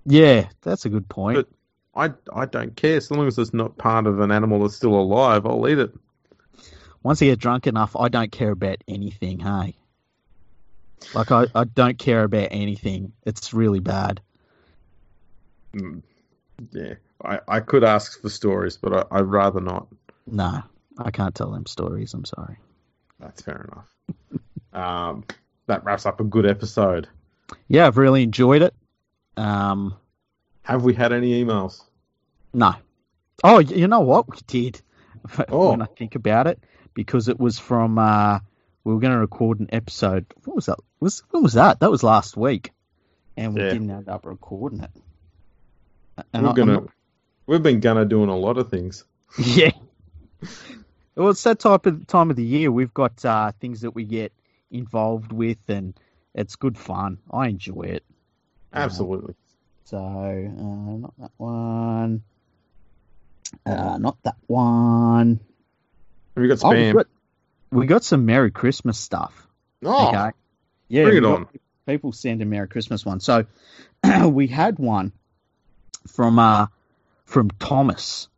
S2: Yeah, that's a good point.
S1: But- I I don't care so long as it's not part of an animal that's still alive. I'll eat it.
S2: Once I get drunk enough, I don't care about anything. Hey, like I, I don't care about anything. It's really bad.
S1: Mm, Yeah, I, I could ask for stories, but I, I'd rather not.
S2: No, I can't tell them stories. I'm sorry.
S1: That's fair enough. um, that wraps up a good episode.
S2: Yeah, I've really enjoyed it. Um,
S1: Have we had any emails?
S2: no. Oh, you know what? We did.
S1: Oh.
S2: When I think about it, because it was from uh, we were going to record an episode. What was that? Was when was that? That was last week, and we
S1: Yeah.
S2: didn't end up recording it. And
S1: We're
S2: I-
S1: gonna.
S2: not-
S1: We've been gonna doing a lot of things.
S2: Yeah. Well, it's that type of time of the year. We've got uh, things that we get involved with, and it's good fun. I enjoy it.
S1: Absolutely.
S2: So, uh, not that one. Uh, not that one.
S1: Have you got
S2: Oh, we
S1: spam?
S2: got, we got some Merry Christmas stuff.
S1: Oh,
S2: Okay. Yeah,
S1: bring it on.
S2: People send a Merry Christmas one. So we had one from uh from Thomas,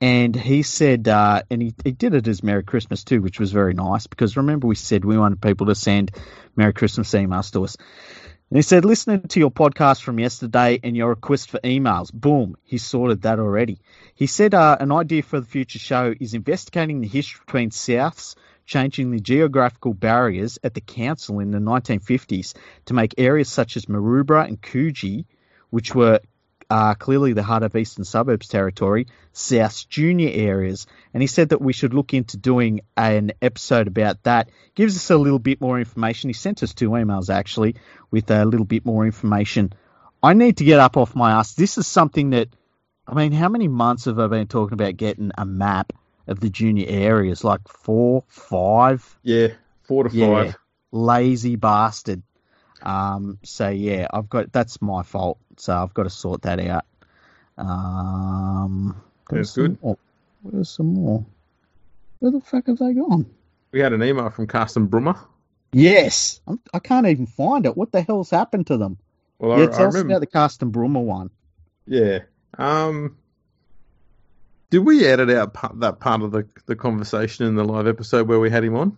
S2: and he said, uh, and he, he did it as Merry Christmas too, which was very nice because remember we said we wanted people to send Merry Christmas emails to us. And he said, listening to your podcast from yesterday and your request for emails, boom, he sorted that already. He said uh, an idea for the future show is investigating the history between Souths changing the geographical barriers at the council in the 1950s to make areas such as Maroubra and Coogee, which were uh, clearly the heart of Eastern Suburbs territory, South's junior areas. And he said that we should look into doing an episode about that. Gives us a little bit more information. He sent us two emails actually with a little bit more information. I need to get up off my ass. This is something that, I mean, how many months have I been talking about getting a map of the junior areas? Like four, five?
S1: yeah, four to
S2: Yeah.
S1: five.
S2: Lazy bastard. Um, so yeah, I've got that's my fault. So I've got to sort that out. Um, there's
S1: good.
S2: More. Where's some more? Where the fuck have they gone?
S1: We had an email from Carsten Brummer.
S2: Yes, I'm, I can't even find it. What the hell's happened to them?
S1: Well,
S2: yeah,
S1: I,
S2: tell
S1: I
S2: us
S1: remember.
S2: about the Carsten Brummer one.
S1: Yeah. Um. Did we edit out part, that part of the the conversation in the live episode where we had him on?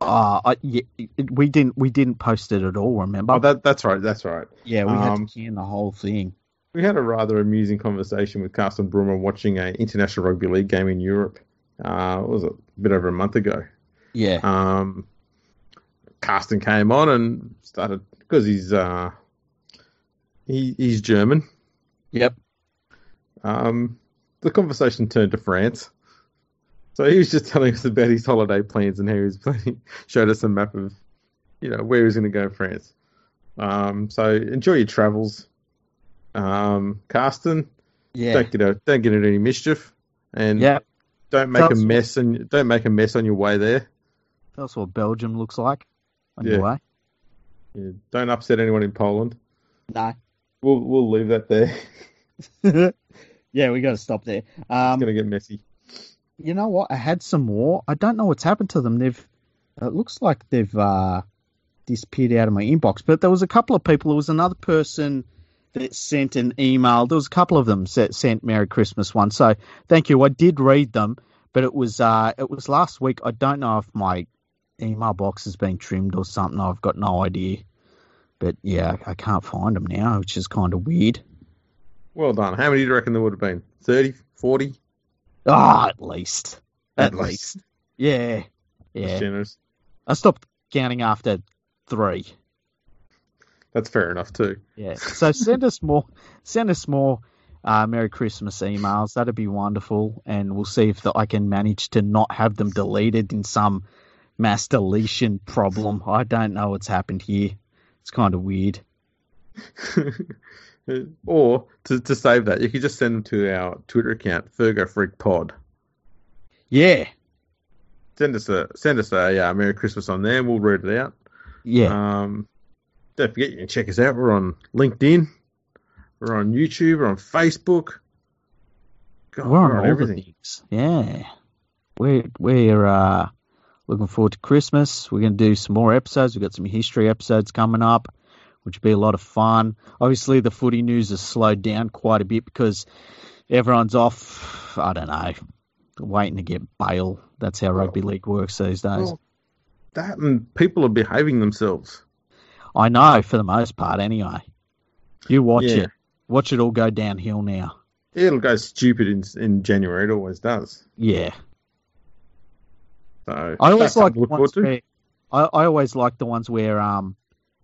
S2: Uh, I, yeah, we didn't we didn't post it at all. Remember?
S1: Oh, that that's right. That's right.
S2: yeah, we had
S1: um,
S2: to can the whole thing.
S1: We had a rather amusing conversation with Carsten Brummer watching a international rugby league game in Europe. Uh, was it a bit over a month ago?
S2: Yeah,
S1: Um, Carsten came on and started because he's uh, he he's German.
S2: yep.
S1: Um, the conversation turned to France. So he was just telling us about his holiday plans and how he was planning, showed us a map of, you know, where he was going to go in France. Um, so enjoy your travels, um, Carsten.
S2: Yeah.
S1: Don't get a, don't get into any mischief, and
S2: Yeah.
S1: don't make
S2: Tell
S1: a mess and don't make a mess on your way there.
S2: That's what Belgium looks like on
S1: Yeah.
S2: your way.
S1: Yeah, don't upset anyone in Poland.
S2: No.
S1: We'll we'll leave that there.
S2: yeah, we got to stop there.
S1: it's
S2: Um,
S1: gonna get messy.
S2: You know what? I had some more. I don't know what's happened to them. They've. It looks like they've uh, disappeared out of my inbox. But there was a couple of people. There was another person that sent an email. There was a couple of them that sent Merry Christmas one. So thank you. I did read them, but it was uh, it was last week. I don't know if my email box has been trimmed or something. I've got no idea. But yeah, I can't find them now, which is kind of weird.
S1: Well done. How many do you reckon there would have been? 30, 40?
S2: Ah, at least. At,
S1: At
S2: least.
S1: least.
S2: Yeah. Yeah.
S1: generous.
S2: I stopped counting after three.
S1: That's fair enough too.
S2: Yeah. So send us more. Send us more. Uh, Merry Christmas emails. That'd be wonderful, and we'll see if the, I can manage to not have them deleted in some mass deletion problem. I don't know what's happened here. It's kind of weird.
S1: or to, to save that, you could just send them to our Twitter account, Fergo Freak Pod.
S2: Yeah.
S1: Send us a send us a uh, Merry Christmas on there, we'll read it out.
S2: Yeah.
S1: Um, don't forget you can check us out. We're on LinkedIn, we're on YouTube, we're on Facebook. God,
S2: we're on all
S1: everything.
S2: the things. Yeah. We're we're uh, looking forward to Christmas. We're going to do some more episodes. We've got some history episodes coming up, which will be a lot of fun. Obviously, the footy news has slowed down quite a bit because everyone's off. I don't know, waiting to get bail. That's how rugby league works these days.
S1: Well, that and people are behaving themselves.
S2: I know for the most part, anyway. You watch
S1: Yeah.
S2: it. Watch it all go downhill now.
S1: It'll go stupid in in January. It always does.
S2: Yeah.
S1: So
S2: I always like the
S1: look
S2: ones
S1: forward to.
S2: where I, I always like the ones where um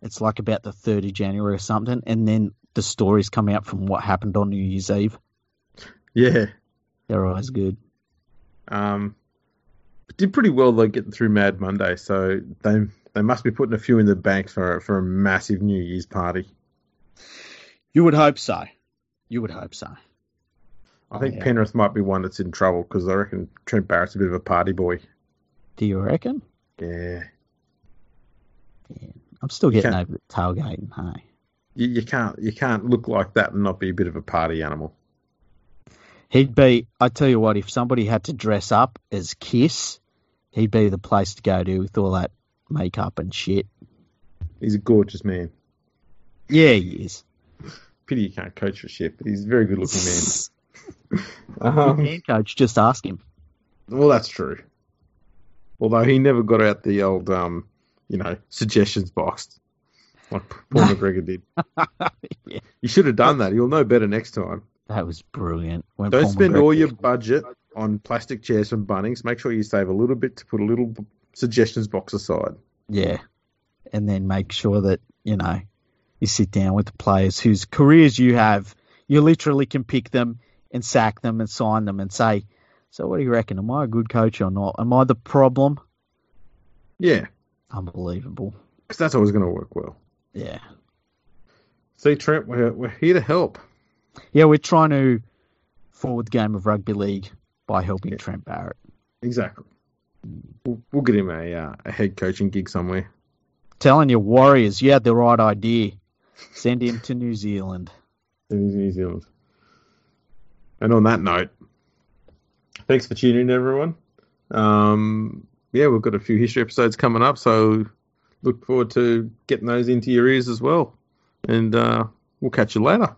S2: it's like about the third of January or something, and then the stories come out from what happened on New Year's Eve.
S1: Yeah.
S2: They're always good.
S1: Um, did pretty well though getting through Mad Monday, so they they must be putting a few in the bank for for a massive New Year's party.
S2: You would hope so. You would hope so.
S1: I think
S2: Oh, yeah.
S1: Penrith might be one that's in trouble because I reckon Trent Barrett's a bit of a party boy.
S2: Do you reckon?
S1: Yeah,
S2: I'm still getting over the tailgating. Hey,
S1: you, you can't you can't look like that and not be a bit of a party animal.
S2: he'd be. I tell you what, if somebody had to dress up as Kiss, he'd be the place to go to with all that makeup and shit.
S1: He's a gorgeous man.
S2: Yeah, he is.
S1: Pity you can't coach for shit, but he's a very good looking man.
S2: You
S1: Um,
S2: can coach. Just ask him.
S1: well, that's true. Although he never got out the old, um, you know, suggestions box like Paul McGregor did.
S2: Yeah.
S1: You should have done that. You'll know better next time.
S2: That was brilliant. When
S1: Don't
S2: Paul
S1: spend
S2: McGregor-
S1: all your budget on plastic chairs from Bunnings. Make sure you save a little bit to put a little suggestions box aside.
S2: Yeah. And then make sure that, you know, you sit down with the players whose careers you have. You literally can pick them and sack them and sign them and say, So what do you reckon? Am I a good coach or not? Am I the problem?
S1: Yeah,
S2: Unbelievable.
S1: because that's always going to work well.
S2: Yeah.
S1: See, Trent, we're, we're here to help.
S2: Yeah, we're trying to forward the game of rugby league by helping
S1: Yeah.
S2: Trent Barrett.
S1: Exactly. We'll, we'll get him a, uh, a head coaching gig somewhere.
S2: Telling you, Warriors, you had the right idea. Send him to New Zealand.
S1: in New Zealand. And on that note, thanks for tuning in, everyone. Um, yeah, we've got a few history episodes coming up, so look forward to getting those into your ears as well. And uh, we'll catch you later.